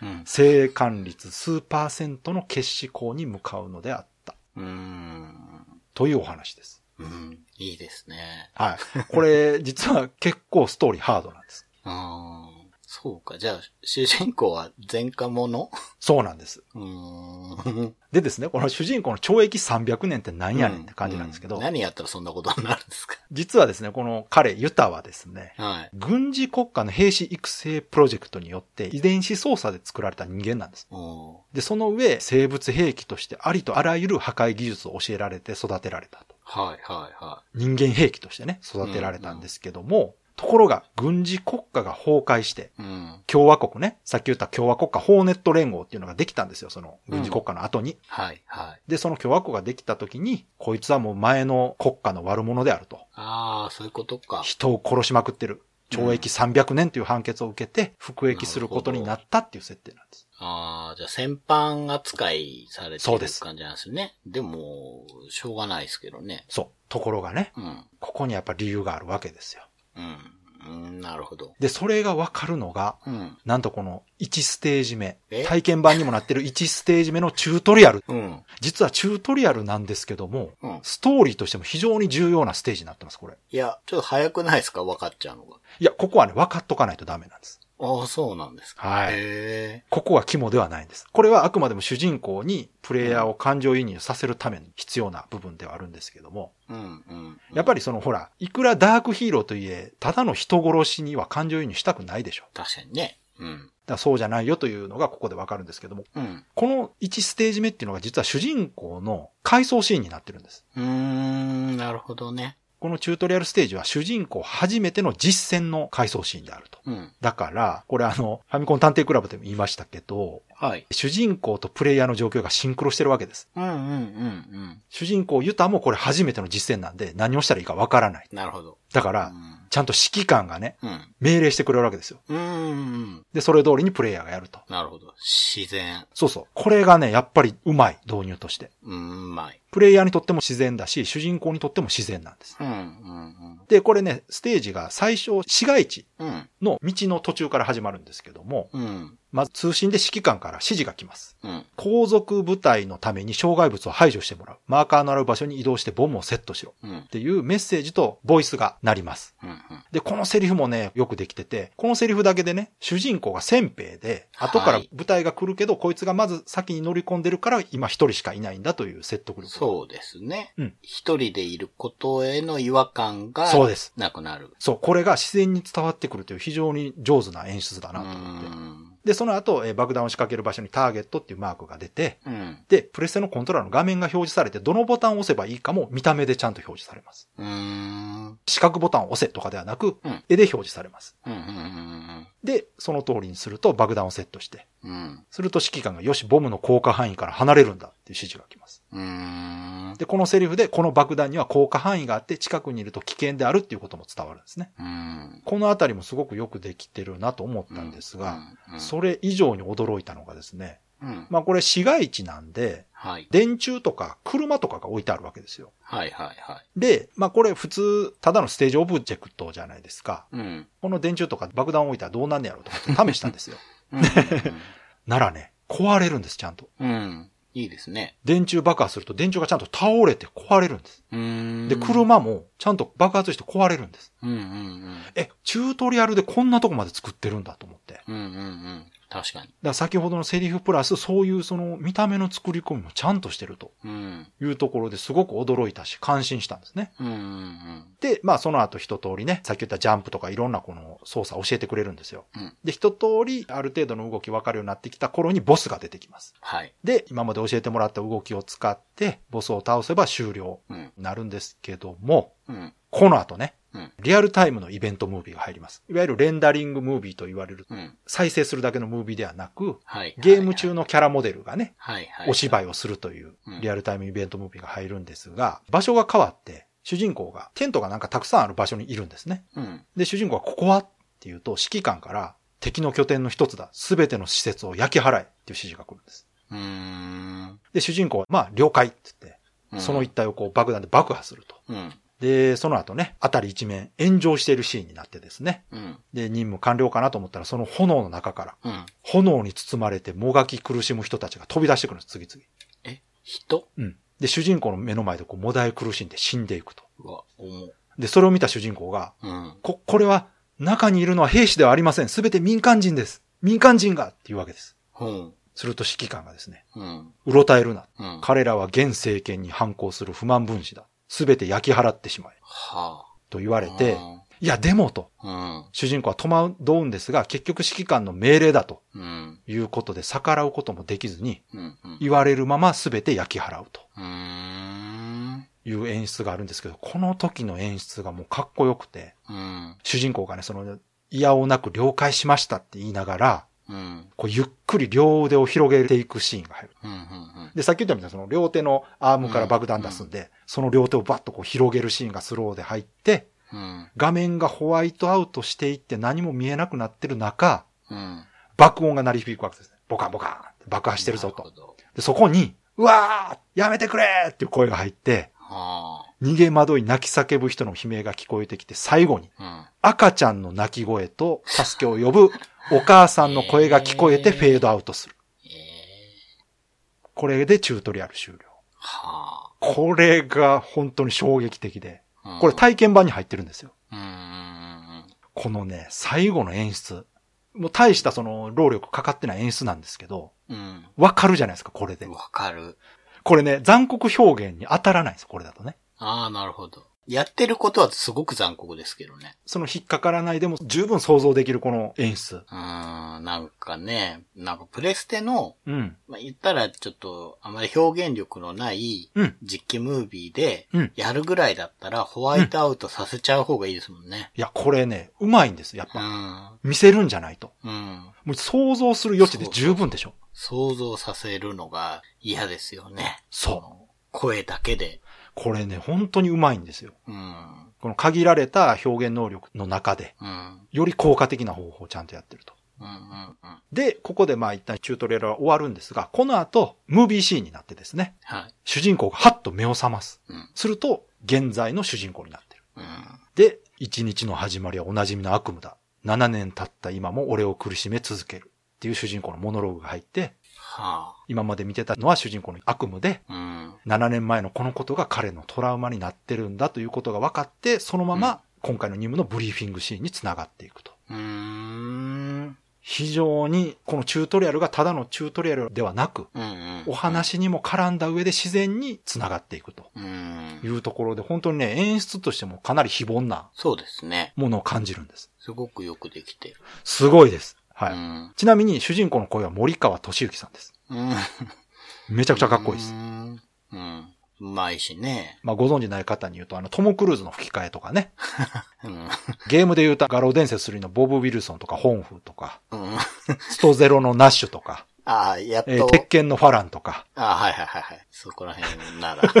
うん。生還率数パーセントの決死校に向かうのであった。というお話です。うん。いいですね。はい。これ、(laughs) 実は結構ストーリーハードなんです。そうか。じゃあ、主人公は前科者？そうなんです。でですね、この主人公の懲役300年って何やねんって感じなんですけど、う何やったらそんなことになるんですか？実はですね、この彼、ユタはですね、はい。軍事国家の兵士育成プロジェクトによって遺伝子操作で作られた人間なんです。で、その上、生物兵器としてありとあらゆる破壊技術を教えられて育てられたと。はいはいは人間兵器としてね、育てられたんですけども、ところが、軍事国家が崩壊して、い。うん。共和国ね、さっき言った共和国家ホーネット連合っていうのができたんですよ、その軍事国家の後に。はいはい。で、その共和国ができた時に、こいつはもう前の国家の悪者であると。ああ、そういうことか。人を殺しまくってる。懲役300年という判決を受けて、服役することになったっていう設定なんです。ああ、じゃあ戦犯扱いされてるそうです感じなんですね。でも、しょうがないですけどね。そう。ところがね、うん。ここにやっぱ理由があるわけですよ。うん。うん、なるほど。で、それがわかるのが、うん。なんとこの1ステージ目え、体験版にもなってる1ステージ目のチュートリアル。うん。実はチュートリアルなんですけども、うん。ストーリーとしても非常に重要なステージになってます、これ。いや、ちょっと早くないですか？分かっちゃうのが。いや、ここはね、分かっとかないとダメなんです。ああ、そうなんですか。はいへここは肝ではないんです。これはあくまでも主人公にプレイヤーを感情移入させるために必要な部分ではあるんですけども、え。うんうん。やっぱりそのほら、いくらダークヒーローといえ、ただの人殺しには感情移入したくないでしょ。確かにね。うん。だそうじゃないよというのがここでわかるんですけども、うん。この1ステージ目っていうのが実は主人公の回想シーンになってるんです。うーん、なるほどね。このチュートリアルステージは主人公初めての実戦の回想シーンであると。うん。だから、これあの、ファミコン探偵クラブでも言いましたけど、はい。主人公とプレイヤーの状況がシンクロしてるわけです。うんうんうんうん。主人公ユタもこれ初めての実践なんで何をしたらいいかわからない。なるほど。だから、うん。ちゃんと指揮官がね、うん。命令してくれるわけですよ。うんうん。で、それ通りにプレイヤーがやると。なるほど。自然。そうそう。これがね、やっぱりうまい、導入として。うん、うまい。プレイヤーにとっても自然だし、主人公にとっても自然なんです。うんうんで、これね、ステージが最初、市街地うん。うん。の道の途中から始まるんですけども、うん。まず通信で指揮官から指示が来ます。うん。後続部隊のために障害物を排除してもらう。マーカーのある場所に移動してボムをセットしろ。うんっ。ていうメッセージとボイスが鳴ります。うん。で、このセリフもね、よくできてて、このセリフだけでね、主人公が先兵で、後から部隊が来るけど、こいつがまず先に乗り込んでるから、今一人しかいないんだという説得力。そうですねうん。一人でいることへの違和感が、そうです。なくなる。そう、これが自然に伝わってくるという非常に上手な演出だなと思って。うん。で、その後、えー爆弾を仕掛ける場所にターゲットっていうマークが出て、うん。で、プレステのコントローラーの画面が表示されて、どのボタンを押せばいいかも見た目でちゃんと表示されます。四角ボタンを押せとかではなく、うん絵で表示されます。で、その通りにすると爆弾をセットして、うん。すると指揮官がよし、ボムの効果範囲から離れるんだっていう指示が来ます。うん。で、このセリフで、この爆弾には効果範囲があって、近くにいると危険であるっていうことも伝わるんですね。うん。このあたりもすごくよくできてるなと思ったんですが、うん、それ以上に驚いたのがですね、うん。まあこれ市街地なんで、はい。電柱とか車とかが置いてあるわけですよ。はいはいはい。で、まあこれ普通、ただのステージオブジェクトじゃないですか。うん。この電柱とか爆弾を置いたらどうなんねやろうと思って試したんですよ。(laughs) うん。ならね、壊れるんです、ちゃんと。うん。いいですね。電柱爆破すると電柱がちゃんと倒れて壊れるんです。うん。で、。車もちゃんと爆発して壊れるんです。うんうんうん。え、チュートリアルでこんなとこまで作ってるんだと思って。うんうんうん。確かに。ら先ほどのセリフプラスそういうその見た目の作り込みもちゃんとしてるとうん。いうところですごく驚いたし感心したんですね。うんうんうん。で、まあその後一通りね、さっき言ったジャンプとかいろんなこの操作を教えてくれるんですよ。うんで、一通りある程度の動き分かるようになってきた頃にボスが出てきます。はい。で、今まで教えてもらった動きを使ってボスを倒せば終了うん。になるんですけども、うん。この後ね、うん。リアルタイムのイベントムービーが入ります。いわゆるレンダリングムービーと言われる、うん。再生するだけのムービーではなく、はい。ゲーム中のキャラモデルがね、はいはい。お芝居。居をするといううんリアルタイムイベントムービーが入るんですが、場所が変わって、主人公がテントがなんかたくさんある場所にいるんですね。うん。で、主人公はここはっていうと、指揮官から敵の拠点の一つだ。すべての施設を焼き払えっていう指示が来るんです。で、主人公は、まあ、了解って言って、うんその一帯をこう爆弾で爆破すると。うん。で、その後ね、あたり一面炎上しているシーンになってですね。うん。で、任務完了かなと思ったら、その炎の中から、うん。炎に包まれてもがき苦しむ人たちが飛び出してくるんです、次々。え、人？うん。で、主人公の目の前でこう、もだえ苦しんで死んでいくと。うわ、重。で、それを見た主人公が、うん。こ、これは、中にいるのは兵士ではありません。すべて民間人です。民間人がっていうわけです。うん。すると指揮官がですね、うん。うろたえるな。うん。彼らは現政権に反抗する不満分子だ。すべて焼き払ってしまえ。はと言わあ。れて、いや、でもと、うん。主人公は戸惑うんですが、結局指揮官の命令だとうん。いうことで逆らうこともできずに、うん。うん。言われるまま全て焼き払うと。いう演出があるんですけど、この時の演出がもうかっこよくて、うん。主人公がね、その、嫌をなく了解しましたって言いながら、うん。こうゆっくり両腕を広げていくシーンが入る。うん。うん。で、さっき言ったみたいにその両手のアームから爆弾出すんで、その両手をバッとこう広げるシーンがスローで入って、うん。画面がホワイトアウトしていって何も見えなくなってる中、うん。爆音が鳴り響くわけですね。ボカンボカン爆破してるぞと。で、そこに、うわーやめてくれーっていう声が入って、は逃げ惑い泣き叫ぶ人の悲鳴が聞こえてきて、最後にあ。赤ちゃんの泣き声と助けを呼ぶお母さんの声が聞こえてフェードアウトする。これでチュートリアル終了。はこれが本当に衝撃的で。あ。これ体験版に入ってるんですよ。このね、最後の演出。もう大したその労力かかってない演出なんですけど、うん。わかるじゃないですか、これでうん。。わかる。これね、残酷表現に当たらないんですよ、これだとね。ああ、なるほど。やってることはすごく残酷ですけどね。その引っかからないでも十分想像できるこの演出。うーん、なんかね、なんかプレステの、うん。まあ、言ったらちょっとあまり表現力のないうん。実機ムービーでうん、やるぐらいだったらホワイトアウトさせちゃう方がいいですもんね。いや、これね、うまいんです。やっうぱ。ん。見せるんじゃないと。うん。もう想像する余地で十分でしょ。想像させるのが嫌ですよね。そうの声だけで。これね、本当にうまいんですよ。うん。この限られた表現能力の中で、うん。より効果的な方法をちゃんとやってると。うん。うん。うん。で、ここでまあ一旦チュートリアルは終わるんですが、この後、ムービーシーンになってですね、はい。主人公がハッと目を覚ます。うん。すると、現在の主人公になってる。うん。で、一日の始まりはおなじみの悪夢だ。7年経った今も俺を苦しめ続ける。っていう主人公のモノローグが入って、は今まで見てたのは主人公の悪夢で、あ。うん。7年前のこのことが彼のトラウマになってるんだということが分かって、そのまま今回の任務のブリーフィングシーンにつながっていくと。うーん。非常にこのチュートリアルがただのチュートリアルではなく。お話にも絡んだ上で自然につながっていくとうんい。うところで、本当にね、演出としてもかなり非凡なそうですね。ものを感じるんです。すごくよくできてる。すごいです。はい。うん。ちなみに主人公の声は森川俊之さんです。うん。めちゃくちゃかっこいいですう。ん。うん。うまいしね。まあご存知ない方に言うと、あの、トム・クルーズの吹き替えとかね、(laughs) うん。ゲームで言うと画廊伝説3のボブ・ウィルソンとかホンフとか、うん。ストゼロのナッシュとか、ああ、やっと。えー鉄拳のファランとか、ああ、はいはいはいはい。そこら辺なら。(laughs)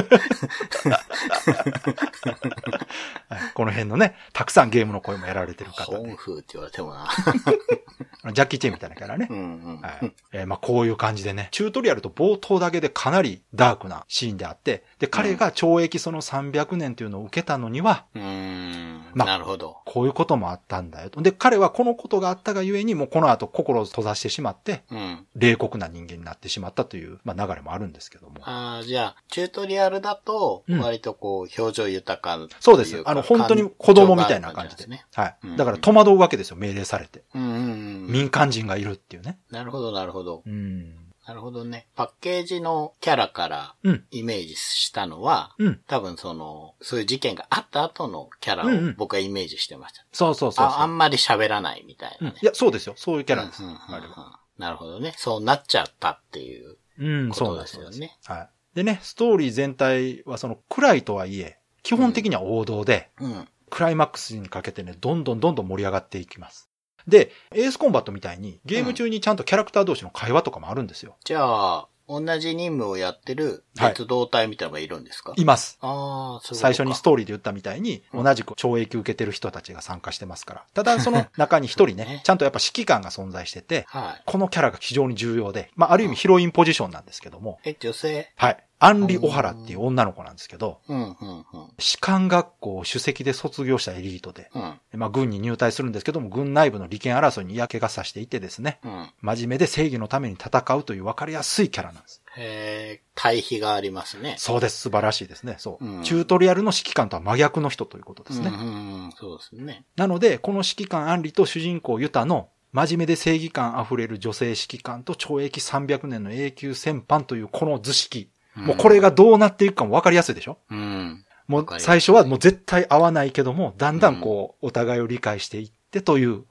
はいこの辺のね、たくさんゲームの声もやられてる方で、本風って言われてもな。(laughs) ジャッキー・チェンみたいなキャラねう。んうん。はい。えーまあこういう感じでね、チュートリアルと冒頭だけでかなりダークなシーンであって、で、彼が懲役その300年というのを受けたのには、うーん。まなるほど。こういうこともあったんだよと。で、彼はこのことがあったがゆえに、もうこの後心を閉ざしてしまって、うん。冷酷な人間になってしまったという、まあ流れもあるんですけども。ああ、じゃあ、チュートリアルだと、うん割とこう、表情豊かっていそうです。あの、本当に子供みたいな感じで。ね。はいうん。だから戸惑うわけですよ、命令されて。うんうんうん。民間人がいるっていうね。なるほど、なるほど。うん。なるほどね。パッケージのキャラからうん。イメージしたのは、うん。多分その、そういう事件があった後のキャラをうんうん僕はイメージしてました。そうそうそうそう。ああんまり喋らないみたいなね。うんいや、そうですよ。そういうキャラです。うんうんうんうんあれは。なるほどね。そうなっちゃったっていう。うん、そうなんですよねね。はい。でね、ストーリー全体はその暗いとはいえ、基本的には王道で、うん。クライマックスにかけてね、どんどんどんどん盛り上がっていきます。で、エースコンバットみたいに、ゲーム中にちゃんとキャラクター同士の会話とかもあるんですよ。じゃあ、同じ任務をやってる別動隊みたいなのがいるんですか、います。ああ、そう最初にストーリーで言ったみたいに、うん同じく懲役受けてる人たちが参加してますから。ただ、(laughs) その中に一人ねね、ちゃんとやっぱ指揮官が存在してて、はい。このキャラが非常に重要で、まあ、ある意味ヒロインポジションなんですけども、え、女性？はい。アンリ・オハラっていう女の子なんですけど、うん、うん、うん。士官学校を首席で卒業したエリートで、うん、まあ、軍に入隊するんですけども、軍内部の利権争いに嫌気がさしていてですね、うん。真面目で正義のために戦うという分かりやすいキャラなんです。へえ、対比がありますね。そうです。素晴らしいですね。そう。うんチュートリアルの指揮官とは真逆の人ということですね。うん、うんうん、そうですね。なので、この指揮官アンリと主人公ユタの真面目で正義感あふれる女性指揮官と懲役300年の永久戦犯というこの図式。もうこれがどうなっていくかも分かりやすいでしょ？うん。もう最初はもう絶対合わないけども、だんだんこう、お互いを理解していってという。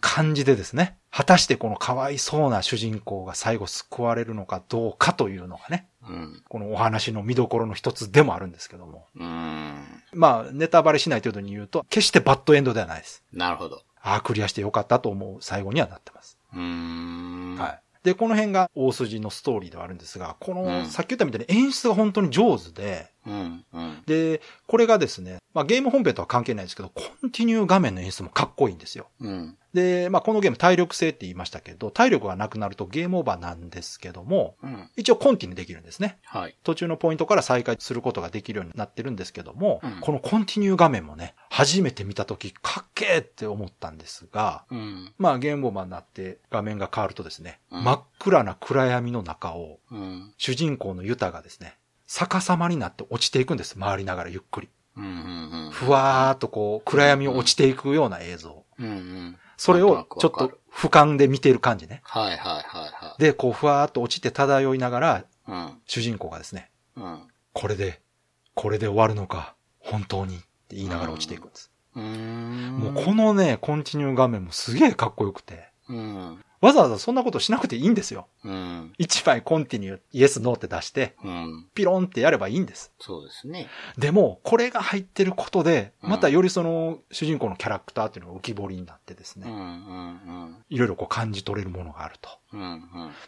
感じでですね、果たしてこのかわいそうな主人公が最後救われるのかどうかというのがね、うん。このお話の見どころの一つでもあるんですけども。うん。まあ、ネタバレしない程度に言うと、決してバッドエンドではないです。なるほど。ああ、クリアしてよかったと思う最後にはなってます。うーん。はい。で、この辺が大筋のストーリーではあるんですが、この、うん。さっき言ったみたいに演出が本当に上手で、うん、うん。で、これがですね、まあゲーム本編とは関係ないですけど、コンティニュー画面の演出もかっこいいんですよ。うん。で、まあこのゲーム体力性って言いましたけど、体力がなくなるとゲームオーバーなんですけども、うん。一応コンティニューできるんですね。はい。途中のポイントから再開することができるようになってるんですけども、うんこのコンティニュー画面もね、初めて見たときかっけーって思ったんですが、うん。まあゲームオーバーになって画面が変わるとですね、うん真っ暗な暗闇の中をうん。主人公のユタがですね、逆さまになって落ちていくんです。回りながらゆっくり。ふわーっとこう暗闇を落ちていくような映像。それをちょっと俯瞰で見ている感じね。はいはいはいはで、こうふわーっと落ちて漂いながらい。うん。主人公がですね、うん。これで、これで終わるのか、本当にって言いながら落ちていくんです。うーん。もうこのね、コンチニュー画面もすげえかっこよくて、うん。わざわざそんなことしなくていいんですよ。うん。一枚コンティニュー、イエス、ノーって出して、うん。ピロンってやればいいんです。そうですね。でも、これが入ってることで、うんまたよりその主人公のキャラクターっていうのが浮き彫りになってですね、うん。うん。いろいろこう感じ取れるものがあると。うん。うん。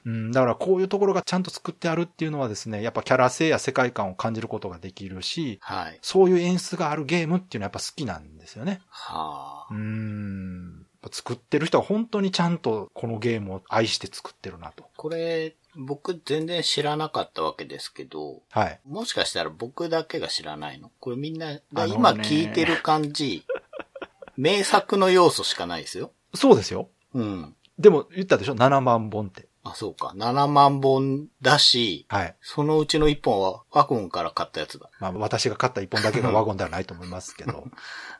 うん、だからこういうところがちゃんと作ってあるっていうのはですね、やっぱキャラ性や世界観を感じることができるし、はい。そういう演出があるゲームっていうのはやっぱ好きなんですよね。はあう。ん。作ってる人は本当にちゃんとこのゲームを愛して作ってるなと。これ、僕全然知らなかったわけですけど、はい。もしかしたら僕だけが知らないの？これみんな今聞いてる感じ、名作の要素しかないですよ。そうですよ。うん。でも言ったでしょ ?7 万本って。あ、そうか。7万本だし、はい。そのうちの1本はワゴンから買ったやつだ。まあ私が買った1本だけがワゴンではないと思いますけど。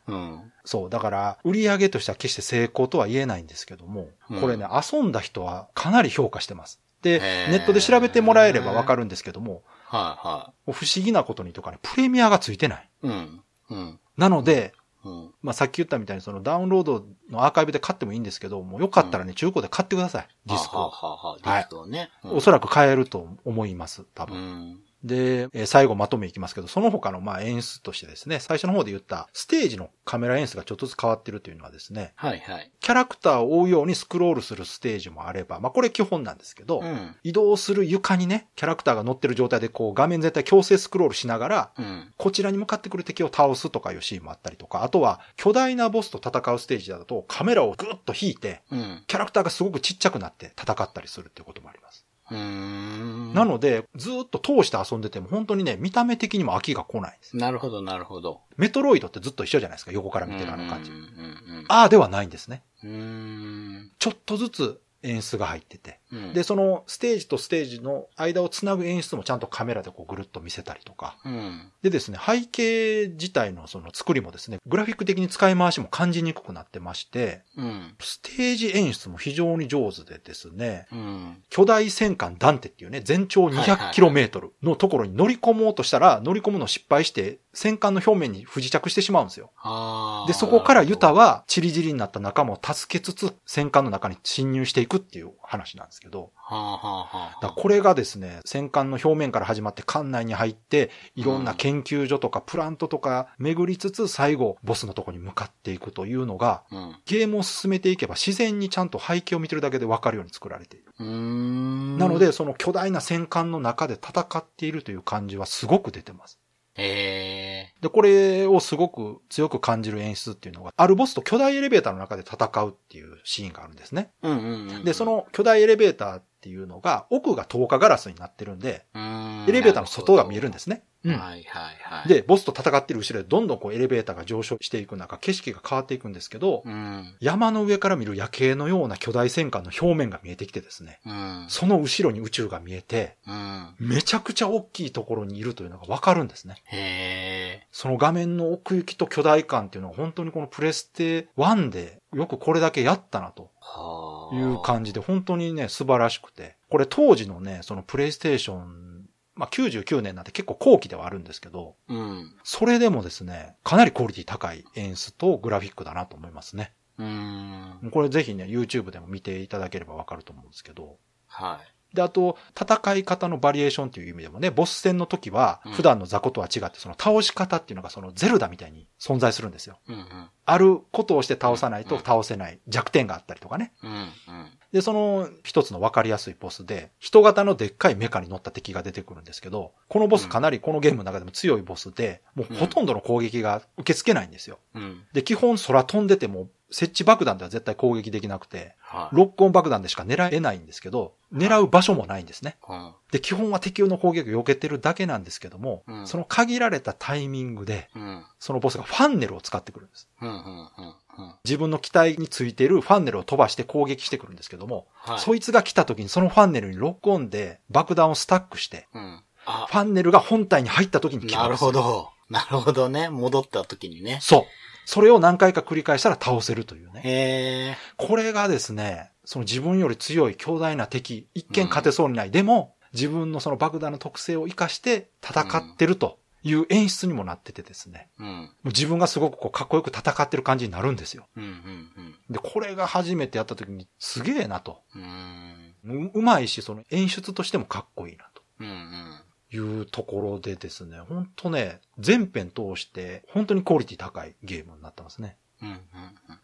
うん。そう。だから、売り上げとしては決して成功とは言えないんですけども、うんこれね、遊んだ人はかなり評価してます。で、ネットで調べてもらえればわかるんですけども、はいはもう不思議なことにとかね、プレミアがついてない。い。うん。うん。なので、うん。まあさっき言ったみたいにそのダウンロードのアーカイブで買ってもいいんですけど、もうよかったらね、中古で買ってください。ディスクを。ははははディスクをね。おそらく買えると思います、多う分。ん。で、えー最後まとめいきますけど、その他のまあ演出としてですね、最初の方で言ったステージのカメラ演出がちょっとずつ変わってるというのはですね、はいはい。キャラクターを追うようにスクロールするステージもあれば、まあこれ基本なんですけど、うん。移動する床にね、キャラクターが乗ってる状態でこう画面全体強制スクロールしながら、うん。こちらに向かってくる敵を倒すとかいうシーンもあったりとか、あとは巨大なボスと戦うステージだとカメラをぐっと引いて、うん。キャラクターがすごくちっちゃくなって戦ったりするっていうこともあります。なので、ずっと通して遊んでても本当にね、見た目的にも飽きが来ないんです。なるほど、なるほど。メトロイドってずっと一緒じゃないですか、横から見てるあの感じああではないんですね。ちょっとずつ演出が入ってて。うんで、、そのステージとステージの間をつなぐ演出もちゃんとカメラでこうぐるっと見せたりとか。うん。でですね、背景自体のその作りもですね、グラフィック的に使い回しも感じにくくなってまして、うん。ステージ演出も非常に上手でですね、うん。巨大戦艦ダンテっていうね、全長はいはいは 200km のところに乗り込もうとしたら、乗り込むの失敗して、戦艦の表面に不時着してしまうんですよ。で、そこからユタは、は、チリジリになった仲間を助けつつ、戦艦の中に侵入していくっていう話なんですけど、はあはあはあ。これがですね、戦艦の表面から始まって艦内に入って、いろんな研究所とかプラントとか巡りつつ、最後、ボスのとこに向かっていくというのが、うん。ゲームを進めていけば自然にちゃんと背景を見てるだけでわかるように作られている。なので、、その巨大な戦艦の中で戦っているという感じはすごく出てます。へえ。で、これをすごく強く感じる演出っていうのが、あるボスと巨大エレベーターの中で戦うっていうシーンがあるんですね。うんうんうん。で、そ、の巨大エレベーターっていうのが、奥が透過ガラスになってるんで、エレベーターの外が見えるんですね。うんはいはいはい。、で、ボスと戦ってる後ろでどんどんこうエレベーターが上昇していく中、景色が変わっていくんですけど、うん。山の上から見る夜景のような巨大戦艦の表面が見えてきてですね、うん。その後ろに宇宙が見えて、うん。めちゃくちゃ大きいところにいるというのがわかるんですね。へえ。その画面の奥行きと巨大感っていうのは本当にこのプレステ1でよくこれだけやったなとはあ。いう感じで本当にね素晴らしくて。これ当時のね、そのプレイステーション、まあ99年なんて結構後期ではあるんですけど、うん。それでもですね、かなりクオリティ高い演出とグラフィックだなと思いますね。うん。これぜひね、YouTube でも見ていただければわかると思うんですけど。はい。で、あと、戦い方のバリエーションという意味でもね、ボス戦の時はうん、普段の雑魚とは違って、その倒し方っていうのがそのゼルダみたいに存在するんですよ。うんうん。あることをして倒さないとうん倒せない弱点があったりとかね。うんうん。で、その一つの分かりやすいボスで、人型のでっかいメカに乗った敵が出てくるんですけど、このボスかなりこのゲームの中でも強いボスで、もうほとんどの攻撃が受け付けないんですよ。うん。で、基本空飛んでても、設置爆弾では絶対攻撃できなくて、はい。ロックオン爆弾でしか狙えないんですけど、狙う場所もないんですね。うん。で、基本は敵の攻撃を避けてるだけなんですけども、うんその限られたタイミングで、うん。そのボスがファンネルを使ってくるんです。自分の機体についているファンネルを飛ばして攻撃してくるんですけども、はい。そいつが来た時にそのファンネルにロックオンで爆弾をスタックして、うん。あフ、ァンネルが本体に入った時に決まなるほ。ど。なるほどね。戻った時にね。そう。それを何回か繰り返したら倒せるというね。これがですね、その自分より強い強大な敵、一見勝てそうにない、でも自分のその爆弾の特性を活かして戦ってるという演出にもなっててですね。うん。もう自分がすごくこうかっこよく戦ってる感じになるんですよ。うん。うん。で、これが初めてやった時にすげえなと。うん。ううまいし、その演出としてもかっこいいなと。うん。うん。いうところでですね、本当ね、全編通して本当にクオリティ高いゲームになってますね。うん。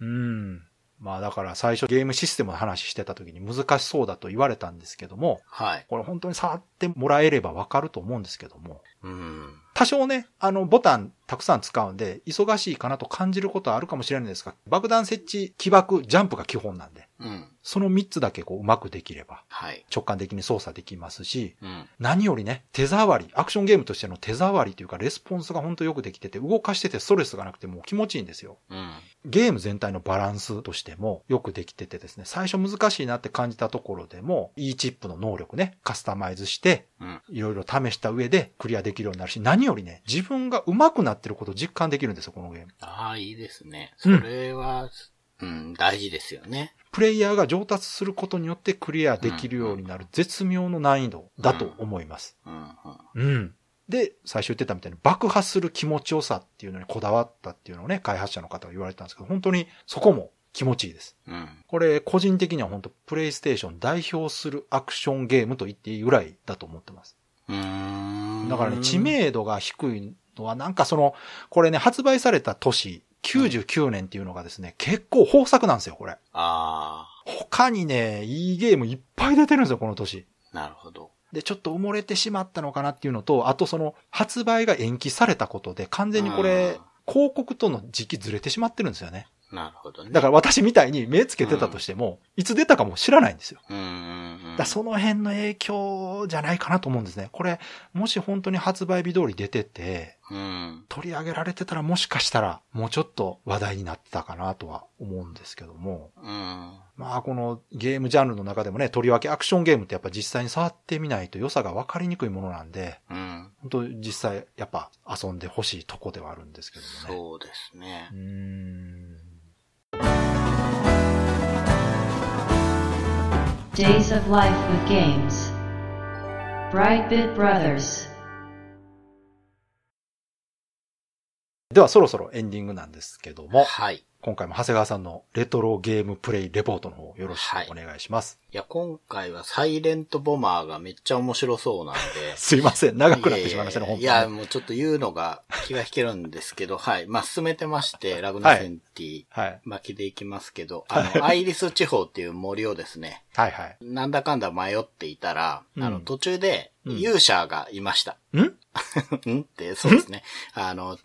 うん。まあだから最初ゲームシステムの話してた時に難しそうだと言われたんですけども、はい。これ本当に触ってもらえればわかると思うんですけども、うん。多少ね、あのボタンたくさん使うんで、忙しいかなと感じることはあるかもしれないんですが、爆弾設置、起爆、ジャンプが基本なんで、うん。その3つだけこううまくできれば、はい。直感的に操作できますし、うん。何よりね、手触り、アクションゲームとしての手触りというか、レスポンスが本当よくできてて、動かしててストレスがなくてもう気持ちいいんですよ。うん。ゲーム全体のバランスとしてもよくできててですね、最初難しいなって感じたところでも、E チップの能力ね、カスタマイズして、うん。いろいろ試した上でクリアできるようになるし、何よりね、自分が上手くなってることを実感できるんですよ、このゲーム。ああ、いいですね。そうんれは、うん、大事ですよね。プレイヤーが上達することによってクリアできるようになる絶妙の難易度だと思います。うん。うん。で、最初言ってたみたいに爆破する気持ちよさっていうのにこだわったっていうのをね、開発者の方が言われてたんですけど、本当にそこも気持ちいいです。うん。これ、個人的には本当プレイステーション代表するアクションゲームと言っていいぐらいだと思ってます。うん。だからね、知名度が低いのはなんかその、これね、発売された年、99年っていうのがですね、結構豊作なんですよ、これ。あ他にね、いいゲームいっぱい出てるんですよ、この年。あ、なるほど。で、ちょっと埋もれてしまったのかなっていうのと、あとその、発売が延期されたことで、完全にこれ、広告との時期ずれてしまってるんですよね。なるほどね。だから私みたいに目つけてたとしても、いつ出たかも知らないんですよ。うんうんうん。だその辺の影響じゃないかなと思うんですね。これ、もし本当に発売日通り出てて、うん。取り上げられてたらもしかしたら、もうちょっと話題になってたかなとは思うんですけども。うん。まあこのゲームジャンルの中でもね、とりわけアクションゲームってやっぱ実際に触ってみないと良さが分かりにくいものなんで、うん。本当実際やっぱ遊んでほしいとこではあるんですけどもね。そうですねう。ーん。Days of Life with Games. Brightbit Brothers. ではそろそろエンディングなんですけども、はい。今回も長谷川さんのレトロゲームプレイレポートの方よろしくお願いします。いや、今回はサイレントボマーがめっちゃ面白そうなんで。(laughs) すいません、長くなってしまいましたね、本当に。いやもうちょっと言うのが気が引けるんですけど、はい。まあ、進めてまして、ラグナセンティ、はい。巻きでいきますけど、あの、アイリス地方っていう森をですね、はいはい。なんだかんだ迷っていたら、うんあの、途中でうん勇者がいました。ん？(laughs) んって、そうですね。あの、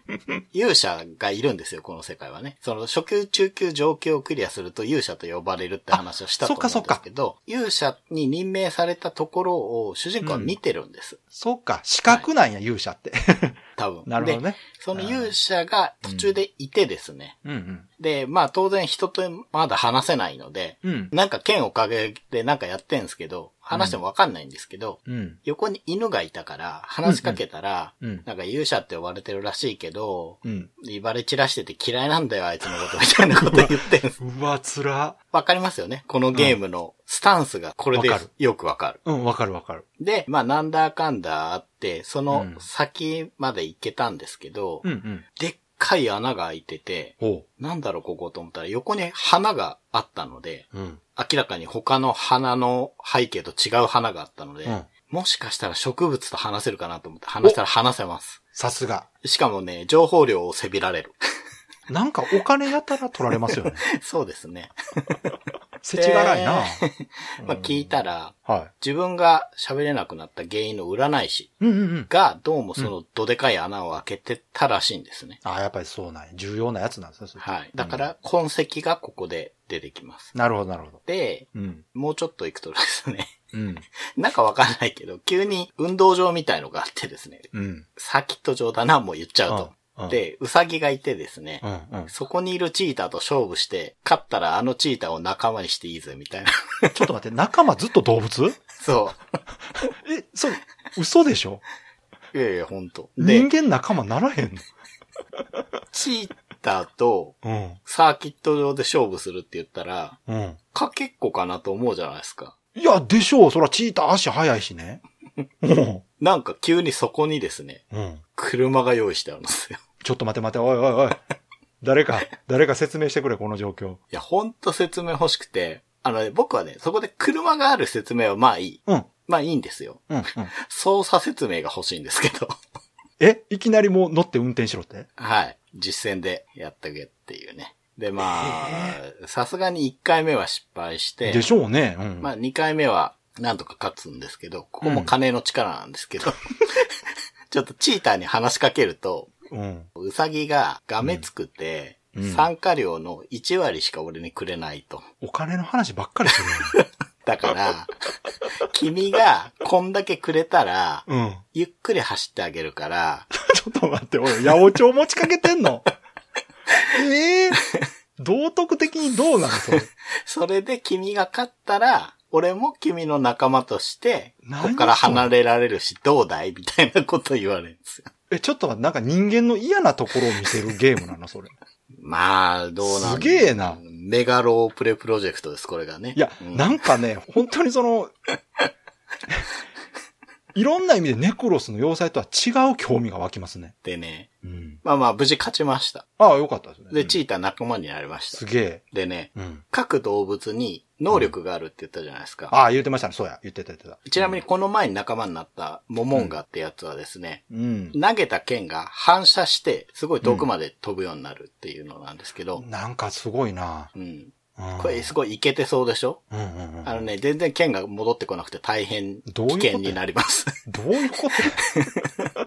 勇者がいるんですよ、この世界はね。その、初級、中級、上級をクリアすると勇者と呼ばれるって話をしたと思うんですけど、勇者に任命されたところを主人公は見てるんです。そうか、資格なんや、勇者って。(laughs) 多分。(laughs) なるほどねで。その勇者が途中でいてですね。うんうん。で、まあ当然人とまだ話せないので、うん。なんか剣をかけてなんかやってんですけど、話してもわかんないんですけど、うん。横に犬がいたから、話しかけたら、うんうんなんか勇者って呼ばれてるらしいけど、うん。威張り散らしてて嫌いなんだよ、あいつのこと、みたいなこと言ってんす (laughs) うわ、つら。わかりますよね？このゲームのスタンスがこれでよくわかる。うん、わかるわかる。で、まあなんだかんだあって、そのうん先まで行けたんですけど、うんうん。でっかい穴が開いてて。なんだろうここと思ったら横に花があったので、うん。明らかに他の花の背景と違う花があったので、うんもしかしたら植物と話せるかなと思って話したら話せます。さすが。しかもね、情報量をせびられる。なんかお金やたら取られますよね。(laughs) そうですね。世知辛いな。まあ聞いたら、は自分が喋れなくなった原因の占い師い。うんうんうん。が、どうもそのどでかい穴を開けてたらしいんですね。ああ、やっぱりそうなんや。重要なやつなんですね。はい。だか、ら、痕跡がここで出てきます。なるほど、なるほど。で、うん。もうちょっと行くとですね、うん。(laughs) なんかわかんないけど、急に運動場みたいのがあってですね、うん。サーキット場だな、もう言っちゃうと。で、ウサギがいてですね、うんうん。そこにいるチーターと勝負して、勝ったらあのチーターを仲間にしていいぜ、みたいな。(laughs) ちょっと待って、仲間ずっと動物？そ (laughs) え、それ、嘘でしょ？う。いやいや、ほんと。で人、間仲間ならへんチーターとのサーキット場で勝負するって言ったら、うん。うん。かけっこかなと思うじゃないですか。いや、でしょう。そら、チーター足速いしね。うん。なんか急にそこにですね、うん。車が用意してあるんですよ。ちょっと待て待て、おいおいおい。誰か、(laughs) 誰か説明してくれ、この状況。いや、ほんと説明欲しくて、あのね、僕はね、そこで車がある説明はまあいい。うん。まあいいんですよ。うん、うん。操作説明が欲しいんですけど。え？いきなりもう乗って運転しろって？はい。実践でやってけっていうね。で、まあ、さすがに1回目は失敗して、でしょうね。うん。まあ2回目はなんとか勝つんですけど、ここも金の力なんですけど、(laughs) ちょっとチーターに話しかけると、うん。うさぎががめつくて、うんうん参加料の1割しか俺にくれないと。お金の話ばっかりする (laughs) だから、君がこんだけくれたら、ね。うん。ゆっくり走ってあげるから、(laughs) ちょっと待って、おい、八百長持ちかけてんの？ええ道徳的にどうなのそれ？それで君が勝ったら、俺も君の仲間として、何ここから離れられるし、どうだい？みたいなこと言われるんですよ。え、ちょっと待って、なんか人間の嫌なところを見せるゲームなのそれ。(laughs) まあ、どうなんすげえなメガロープレプロジェクトです、これがね。いや、うんなんかね、本当にその、(laughs) いろんな意味でネクロスの要塞とは違う興味が湧きますね。でね、うん。まあまあ、無事勝ちました。ああ、よかったですね。で、チーーター仲間になりました。すげえ。でね、うん。各動物に能力があるって言ったじゃないですか。ああ、言ってましたね。そうや。言ってた言ってた。ちなみにこの前に仲間になったモモンガってやつはですね、うん。投げた剣が反射して、すごい遠くまで飛ぶようになるっていうのなんですけど、なんかすごいな。うん。うんこれすごいいけてそうでしょ？うんうんうん。あのね、全然剣が戻ってこなくて大変危険になります。どういうことあの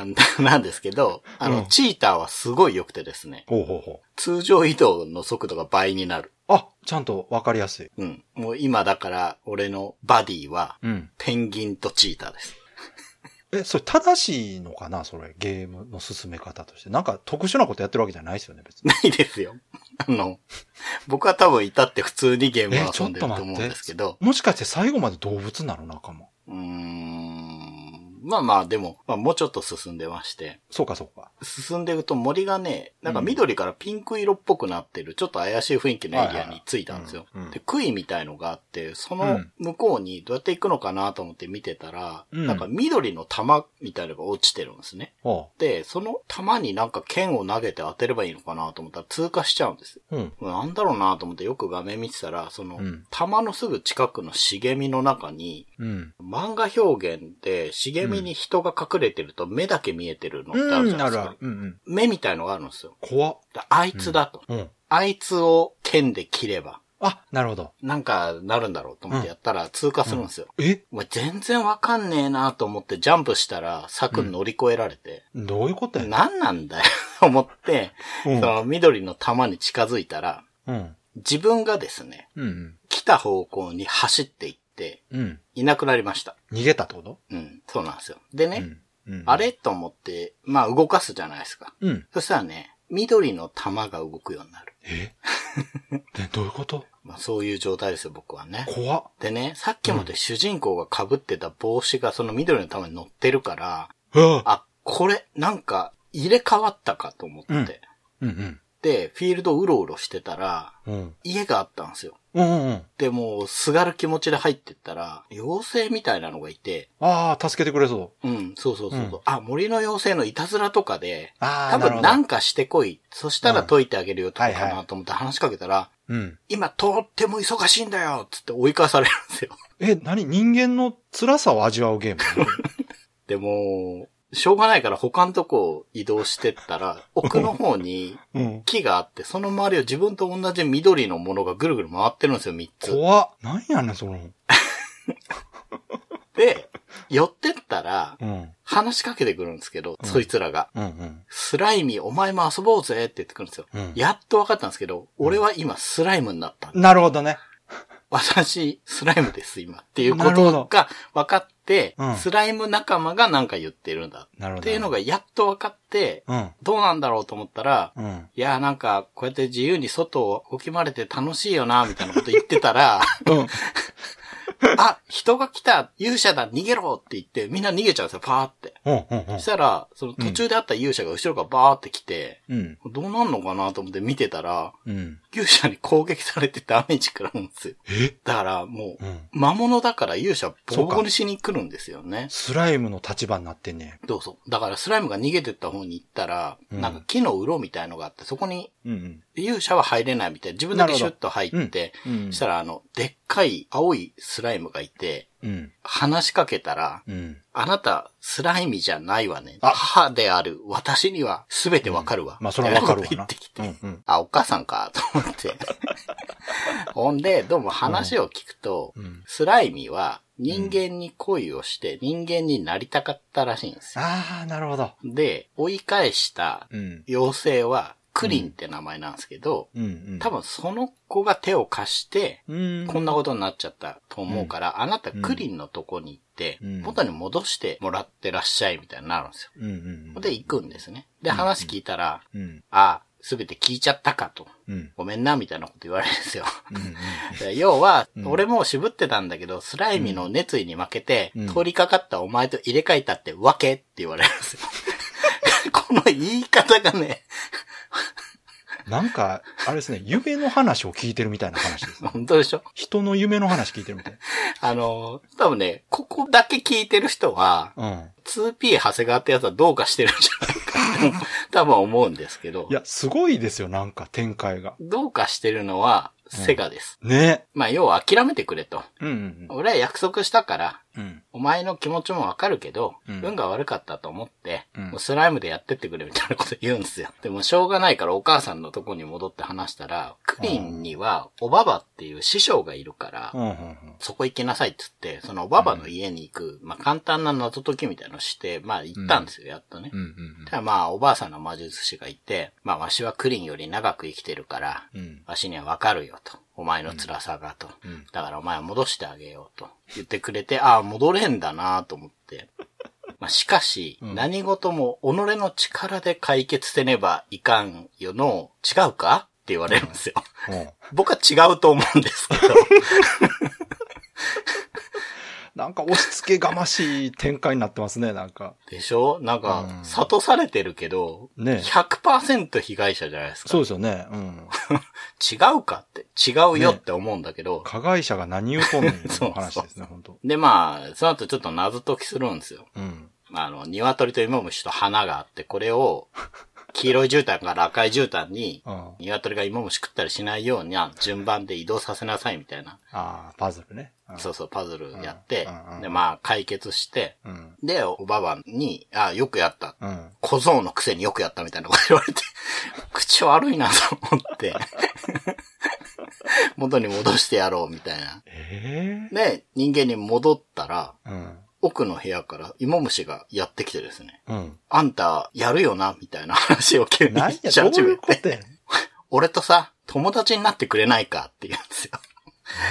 (laughs) なんですけど、あの、うんチーターはすごい良くてですね、ほうほうほう。通常移動の速度が倍になる。あ、ちゃんとわかりやすい。うん。もう今だから、俺のバディは、うん。ペンギンとチーターです。え、それ正しいのかな？それ、ゲームの進め方として。なんか特殊なことやってるわけじゃないですよね、別に。ないですよ。あの、僕は多分いたって普通にゲームを遊んでると思うんですけど、もしかして最後まで動物なの？仲間。うーん。まあまあ、でも、まあもうちょっと進んでまして、そうかそうか。進んでいくと森がね、なんか緑からピンク色っぽくなってる、ちょっと怪しい雰囲気のエリアに着いたんですよ。で、杭みたいのがあって、そうのん向こうにどうやって行くのかなと思って見てたら、うんなんか緑の玉みたいのが落ちてるんですね。で、その玉になんか剣を投げて当てればいいのかなと思ったら通過しちゃうんですよ。うん。なんだろうなと思ってよく画面見てたら、そのうん、玉のすぐ近くの茂みの中に、うん。漫画表現で茂みに人が隠れてると目だけ見えてるのってあるじうん、ゃないですか。あるある。うんうん。目みたいのがあるんですよ。怖っ。であいつだと。うん。あいつを剣で切れば、あ、なるほど。なんかなるんだろうと思ってやったら通過するんですよ。えお前全然わかんねえなと思ってジャンプしたら柵乗り越えられて、どういうことや？ね何なんだよと (laughs) 思って、うんその緑の玉に近づいたら、うん。自分がですね、うん。来た方向に走っていって、うん。いなくなりました。逃げたってこと？うん、そうなんですよ。でね、うん。うん。あれと思って、まあ動かすじゃないですか。うん。そしたらね、緑の玉が動くようになる。え？(laughs) え、どういうこと？(laughs) まあそういう状態ですよ、僕はね。怖っ。でね、さっきまで主人公が被ってた帽子がその緑の玉に乗ってるから、うわあ、これ、なんか、入れ替わったかと思って。うんうんで、フィールドうろうろしてたら、うん。うん。家があったんですよ。うんうんうん。で、もう、すがる気持ちで入ってったら、妖精みたいなのがいて、ああ、助けてくれそう。うん、そうそうそうそう、うんあ、森の妖精のいたずらとかで、ああ、多。分なんかしてこい。そしたら解いてあげるよとかかなと思って話しかけたら、うん。今とっても忙しいんだよつって追い返されるんですよ。(laughs) え、何？人間の辛さを味わうゲーム？(laughs) でも、しょうがないから他のとこ移動してったら、(laughs) 奥の方にうん。木があって、その周りを自分と同じ緑のものがぐるぐる回ってるんですよ、3つ。怖っ。何やねん、その。(laughs) で、寄ってったら、うん。話しかけてくるんですけど、そいつらが。うんうん。スライミー、お前も遊ぼうぜって言ってくるんですよ。うんやっと分かったんですけど、俺は今スライムになった。なるほどね。私、スライムです、今。っていうことが分かって、うんスライム仲間がなんか言ってるんだ。っていうのがやっと分かって、うん。どうなんだろうと思ったら、うん。いや、なんか、こうやって自由に外を動き回れて楽しいよな、みたいなこと言ってたら、うん。(laughs) あ、人が来た勇者だ逃げろって言って、みんな逃げちゃうんですよ、パーって。うん、うん、うんそし。たら、その途中であった勇者が後ろからバーって来て、うん、どうなんのかなと思って見てたら、うん。勇者に攻撃されてダメージ食らうんですよ。え？だからもう、うん。魔物だから勇者ボコボコにしに来るんですよね。スライムの立場になってんね。どうぞ。だからスライムが逃げてった方に行ったら、うんなんか木の鱗みたいのがあって、そこにうん、うん。勇者は入れないみたい。自分だけシュッと入って、うんそしたらあの、でっかい青いスライムがいて、うん。話しかけたら、うん。あなた、スライミじゃないわね。あ母である私には全てわかるわ。まあ、それはわかるわ言ってき。て。うん、うん。あ、お母さんか、と思って。(laughs) ほんで、どうも話を聞くと、うんスライミは人間に恋をして人間になりたかったらしいんですよ。ああ、なるほど。で、追い返したうん。妖精はクリンって名前なんですけど、うん、うん。多分その子が手を貸して、うん。こんなことになっちゃったと思うから、あなたクリンのとこに行って、うん元に戻してもらってらっしゃいみたいになるんですよ。うん、うん。で、行くんですね。で、話聞いたら、うん。ああ、すべて聞いちゃったかと。うん。ごめんな、みたいなこと言われるんですよ。うん。うん。(laughs) で要は、うん俺も渋ってたんだけど、スライミの熱意に負けて、うん通りかかったお前と入れ替えたってわけって言われるんですよ。(laughs) この言い方がね、なんか、あれですね、夢の話を聞いてるみたいな話ですね。本当でしょ？人の夢の話聞いてるみたい。あの、多分ね、ここだけ聞いてる人は、うん。2P 長谷川ってやつはどうかしてるんじゃないかと、(laughs) 多分思うんですけどい、や、すごいですよ、なんか展開が。どうかしてるのは、セガです。ね。まあ、要は諦めてくれと。うんうん俺は約束したから、うん。お前の気持ちもわかるけど、うん運が悪かったと思って、うんもうスライムでやってってくれみたいなこと言うんですよ。(laughs) でもしょうがないからお母さんのとこに戻って話したら、クリンにはおばばっていう師匠がいるから、うん。そこ行きなさいって言って、そのおばばの家に行く、まあ簡単な謎解きみたいなのをして、まあ行ったんですよ、やっとね。ただまあおばあさんの魔術師がいて、まあわしはクリンより長く生きてるから。わしにはわかるよと。お前の辛さがと。うんだからお前は戻してあげようと言ってくれて、ああ、戻れんだなと思って。(laughs) まあ、しかし、うん何事も己の力で解決せねばいかんよの、違うかって言われるんですよ。うん僕は違うと思うんですけど。(laughs) なんか押し付けがましい展開になってますね、なんか。でしょ？なんかう、ん諭されてるけど、ね100%被害者じゃないですか。そうですよね。うん。(laughs) 違うかって、違うよって思うんだけど、加害者が何言うとんねんそうの話ですね、(laughs) 本当でまあ、その後ちょっと謎解きするんですよ。うん。あの、鶏と芋虫と花があって、これを、(laughs) 黄色い絨毯から赤い絨毯に、うん。鶏が芋虫食ったりしないように、順番で移動させなさいみたいな、ああ、パズルね。うんそうそう、パズルやってで、まあ、解決して、うん。で、おばばに、あよくやった。うん。小僧のくせによくやったみたいなこと言われて、(laughs) 口悪いなと思って、(laughs) 元に戻してやろうみたいな。ええで、人間に戻ったら、うん。奥の部屋から芋虫がやってきてですね、うん。あんた、やるよな、みたいな話を急に何や、し始めどういう。(laughs) 俺とさ、友達になってくれないかって言うんですよ。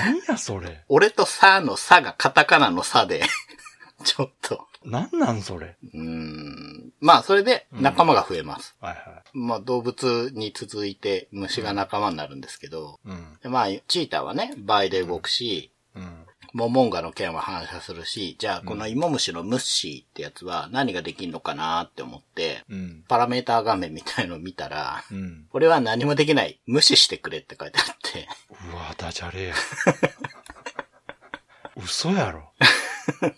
何や、それ。俺とさのさがカタカナのさで、(laughs) ちょっと、何なん、それ。うーん。まあ、それで仲間が増えます。はいはまあ、動物に続いて虫が仲間になるんですけど、い。うん。でまあ、チーターはね、倍で動くし、うん。モモンガの剣は反射するし、じゃあこの芋虫のムッシーってやつは何ができんのかなって思って、うん。パラメーター画面みたいのを見たら、うん。これは何もできない。無視してくれって書いてあって。うわ、ダジャレや。嘘やろ。(laughs)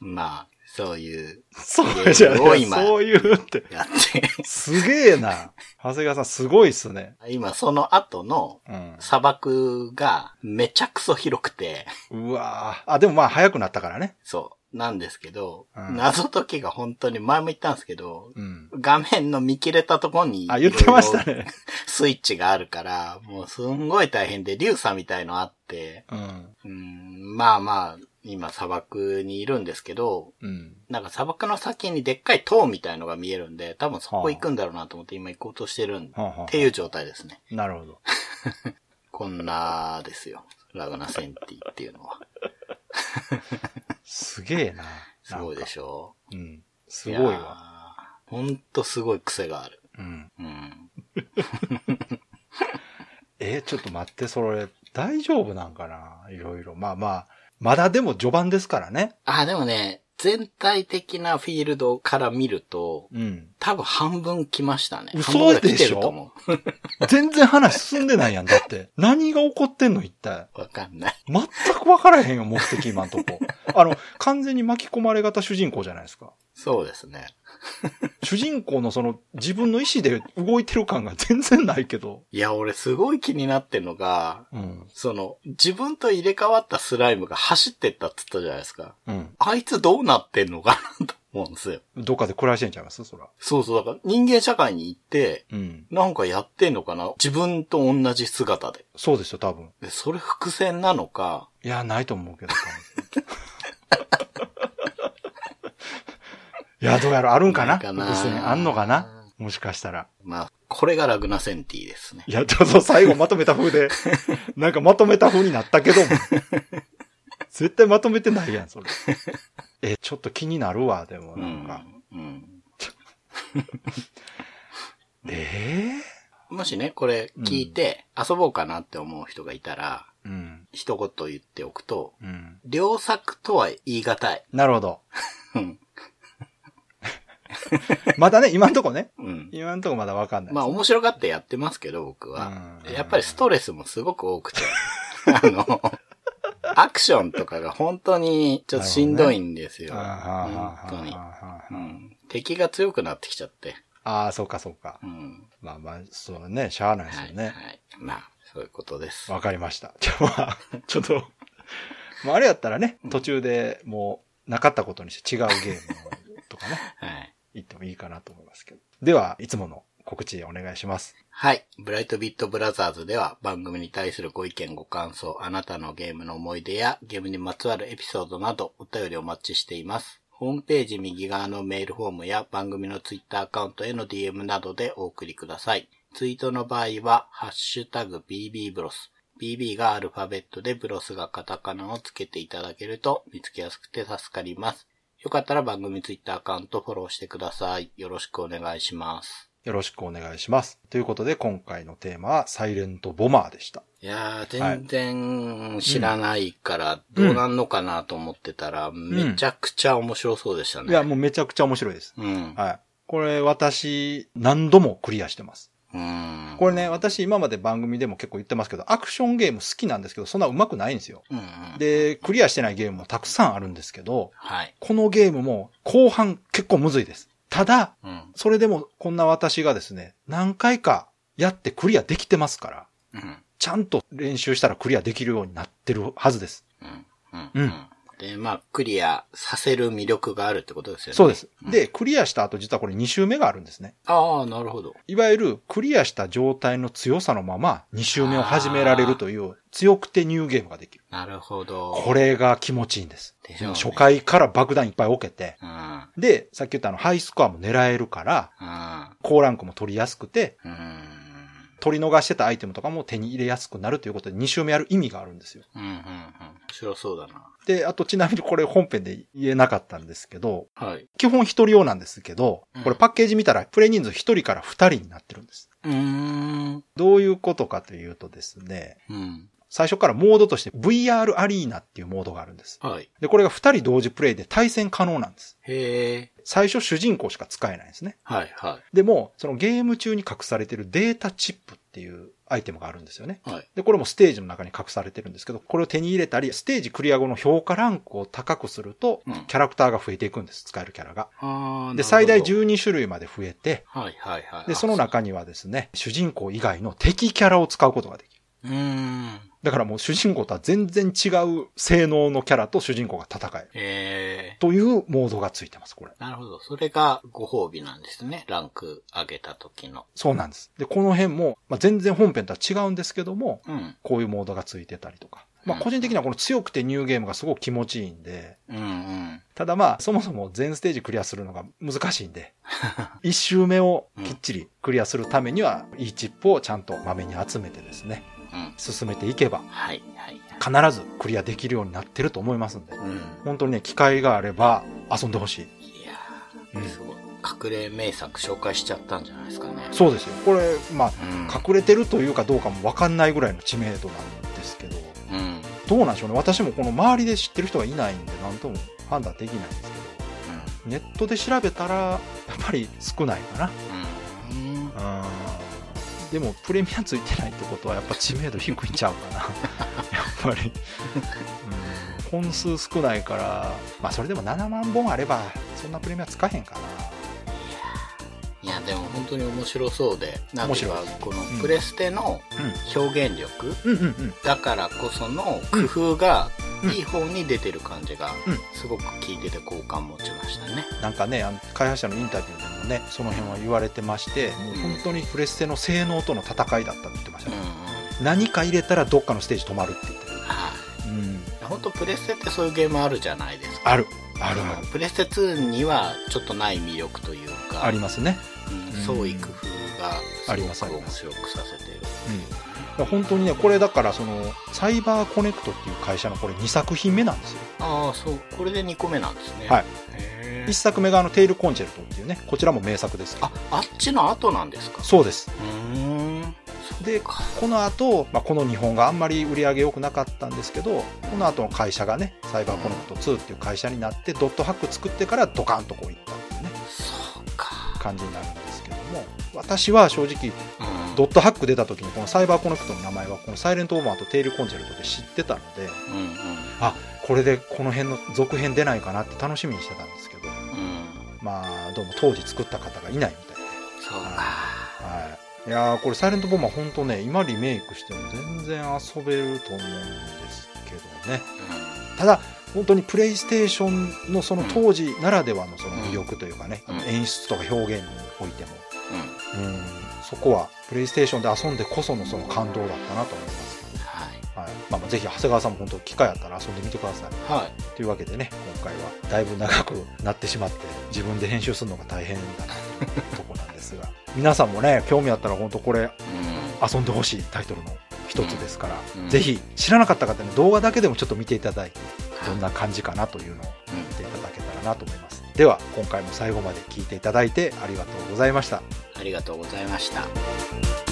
まあ、そういう、そうじゃねすごい今そういうって。やって。すげえな。長谷川さんすごいっすね。今その後のうん。砂漠がめちゃくそ広くて、うわあ、でもまあ早くなったからね。そう、なんですけど、うん謎解きが本当に前も言ったんですけど、うん。画面の見切れたところに、あ、言ってましたね。(laughs) スイッチがあるから、もうすんごい大変で、リュウサみたいのあって、うん。うん、まあまあ、今砂漠にいるんですけど、うん。なんか砂漠の先にでっかい塔みたいのが見えるんで、多分そこ行くんだろうなと思って今行こうとしてるんっていう状態ですね。なるほど。(laughs) こんなですよ。ラグナセンティっていうのは。すげえな。(laughs) すごいでょ。しょうん。すごいわ。わ。ほんとすごい癖がある。うん。うん。(laughs) えーちょっと待って、それ、大丈夫なんかな？いろいろ。まあまあ、まだでも序盤ですからね。あ、でもね、全体的なフィールドから見ると、うん。多分半分来ましたね。嘘でしょ？(laughs) (laughs) 全然話進んでないやん、だって。何が起こってんの一体？う。わかんない。全く分からへんよ、目的今んとこ。あの、完全に巻き込まれ型主人公じゃないですか。そうですね。(laughs) 主人公のその自分の意思で動いてる感が全然ないけど。いや、俺すごい気になってんのが、うん。その、自分と入れ替わったスライムが走ってったって言ったじゃないですか。うん。あいつどうなってんのかなと思うんですよ。どっかで暮らしてんちゃいます？そら。そうそう、だから人間社会に行って、うん。なんかやってんのかな？自分と同じ姿で。そうですよ、多分。で、それ伏線なのか、いや、ないと思うけど。(laughs) いや、どうやらあるんかな？かなあんのかな？もしかしたら。まあ、これがラグナセンティですね。いや、ちょっと最後まとめた風で、(laughs) なんかまとめた風になったけども。絶対まとめてないやん、それ。え、ちょっと気になるわ、でも、うなんか。ん。うん。(laughs) えもしね、これ聞いて遊ぼうかなって思う人がいたら、えうん。一言言っておくと、うん。良作とは言い難い。なるほど。うん。(laughs) まだね、今んとこね。うん。今んとこまだわかんない。まあ面白がってやってますけど、僕は。うんやっぱりストレスもすごく多くて。(laughs) あの、アクションとかが本当にちょっとしんどいんですよ。あーはーはーはー本当に、うん。敵が強くなってきちゃって。ああ、そうかそうかう。ん。まあまあ、そうね、しゃあないですはい。よね。はい。まあ、そういうことです。わかりました。じゃあまあ、ちょっと、まああれやったらね、途中でもうなかったことにして違うゲームとかね、(laughs) はい。言ってもいいかなと思いますけど。では、いつもの告知お願いします。はい。ブライトビットブラザーズでは番組に対するご意見ご感想、あなたのゲームの思い出やゲームにまつわるエピソードなどお便りお待ちしています。ホームページ右側のメールフォームや番組のツイッターアカウントへの DM などでお送りください。ツイートの場合は、ハッシュタグ BB ブロス。BB がアルファベットでブロスがカタカナをつけていただけると見つけやすくて助かります。よかったら番組ツイッターアカウントフォローしてください。よろしくお願いします。よろしくお願いします。ということで、今回のテーマは、サイレントボマーでした。いやー、全然知らないから、どうなんのかなと思ってたら、めちゃくちゃ面白そうでしたね。いや、もうめちゃくちゃ面白いです。うん。はい。これ、私、何度もクリアしてます。うん。これね、私今まで番組でも結構言ってますけど、アクションゲーム好きなんですけど、そんな上手くないんですよ。で、クリアしてないゲームもたくさんあるんですけど、はい。このゲームも後半結構むずいです。ただ、うん。それでもこんな私がですね、何回かやってクリアできてますから、うん。ちゃんと練習したらクリアできるようになってるはずです。うん。ううんん。で、まあ、クリアさせる魅力があるってことですよね。そうです。ん、で、クリアした後実はこれ2周目があるんですね。ああ、なるほど。いわゆるクリアした状態の強さのまま2周目を始められるという強くてニューゲームができる。なるほど。これが気持ちいいんです。でね初回から爆弾いっぱい置けて、うん。で、さっき言ったあのハイスコアも狙えるから、うん。高ランクも取りやすくて、うん。取り逃してたアイテムとかも手に入れやすくなるということで2周目やる意味があるんですよ。うん。うん。うん。面白そうだな。で、あとちなみにこれ本編で言えなかったんですけど、はい。基本一人用なんですけどうん、これパッケージ見たらプレイ人数一人から二人になってるんです。うーん。どういうことかというとですね、うん。最初からモードとして VR アリーナっていうモードがあるんです。はい。で、これが二人同時プレイで対戦可能なんです。へえ。最初主人公しか使えないんですね。はい、はでも、そのゲーム中に隠されてるデータチップっていうアイテムがあるんですよね。い。はい。で、これもステージの中に隠されてるんですけど、これを手に入れたり、ステージクリア後の評価ランクを高くするとうん、キャラクターが増えていくんです。使えるキャラが。ああ。で、最大なる12種類まで増えて。はい、はい、はい。で、その中にはですね、主人公以外の敵キャラを使うことができる。うーん。だからもう主人公とは全然違う性能のキャラと主人公が戦える。ええ。というモードがついてます、これ。なるほど。それがご褒美なんですね。ランク上げた時の。そうなんです。で、この辺も、まあ、全然本編とは違うんですけども、うん。こういうモードがついてたりとか。まあ、うん個人的にはこの強くてニューゲームがすごく気持ちいいんで、うんうん。ただまあ、そもそも全ステージクリアするのが難しいんで、(laughs) 一周目をきっちりクリアするためには、いいチップをちゃんとまめに集めてですね、うん。進めていけば。必ずクリアできるようになってると思いますんで、うん。本当にね、機会があれば遊んでほしい。いやうんー、すごい。隠れ名作紹介しちゃったんじゃないですかね。そうですよ。これ、まあ、うん。隠れてるというかどうかもわかんないぐらいの知名度なんですけど、うん。どうなんでしょうね。私もこの周りで知ってる人がいないんで、なんとも判断できないんですけど。ネットで調べたら、やっぱり少ないかな。うん。うん。でも、プレミアついてないってことは、やっぱ知名度低いんちゃうかな。(laughs) やっぱり。うん。本数少ないから、まあ、それでも7万本あれば、そんなプレミアつかへんかな。いや、でも本当に面白そうで、面白い、このうんプレステの表現力。だからこその工夫がうんいい方に出てる感じがうん、すごく聞いてて好感持ちましたね。なんかね、あの開発者のインタビューでもね、その辺は言われてまして、もう本当にプレステの性能との戦いだったって言ってましたね。うんうん。何か入れたらどっかのステージ止まるって言ってる。はい。うん。本当プレステってそういうゲームあるじゃないですか。ある。あるある。プレステ2にはちょっとない魅力というか、ありますね。うん、うん創意工夫がありすごく面白くさせている。うん。本当にね、これだからその、サイバーコネクトっていう会社のこれ2作品目なんですよ。ああ、そう。これで2個目なんですね。はい。へ1作目があの、テイルコンチェルトっていうね、こちらも名作ですあ、あっちの後なんですか？そうです。うーん。で、この後、まあ、この日本があんまり売り上げ良くなかったんですけど、この後の会社がね、サイバーコネクト2っていう会社になって、ドットハック作ってからドカンとこういったっていうね、そうか。感じになるんですけども、私は正直、うんドットハック出た時にこのサイバーコネクトの名前はこのサイレントオーバーとテイルコンチェルトで知ってたので、うんうん。あ、これでこの辺の続編出ないかなって楽しみにしてたんですけど、うん。まあ、どうも当時作った方がいないみたいで。そうか。はい。いやーこれサイレントボンバー本当ね、今リメイクしても全然遊べると思うんですけどね。ただ、本当にプレイステーションのその当時ならではのその魅力というかね、うん演出とか表現においても、うん。そこはプレイステーションで遊んでこそのその感動だったなと思います。はい。はい。まあまあぜひ長谷川さんも本当機会あったら遊んでみてください。はい。というわけでね、今回はだいぶ長くなってしまって、自分で編集するのが大変だなというとこなんですが、(laughs) 皆さんもね、興味あったら本当これうん。遊んでほしいタイトルの一つですから、うんぜひ知らなかった方に動画だけでもちょっと見ていただいて、どんな感じかなというのをうん見ていただけたらなと思います。では、今回も最後まで聞いていただいてありがとうございました。ありがとうございました。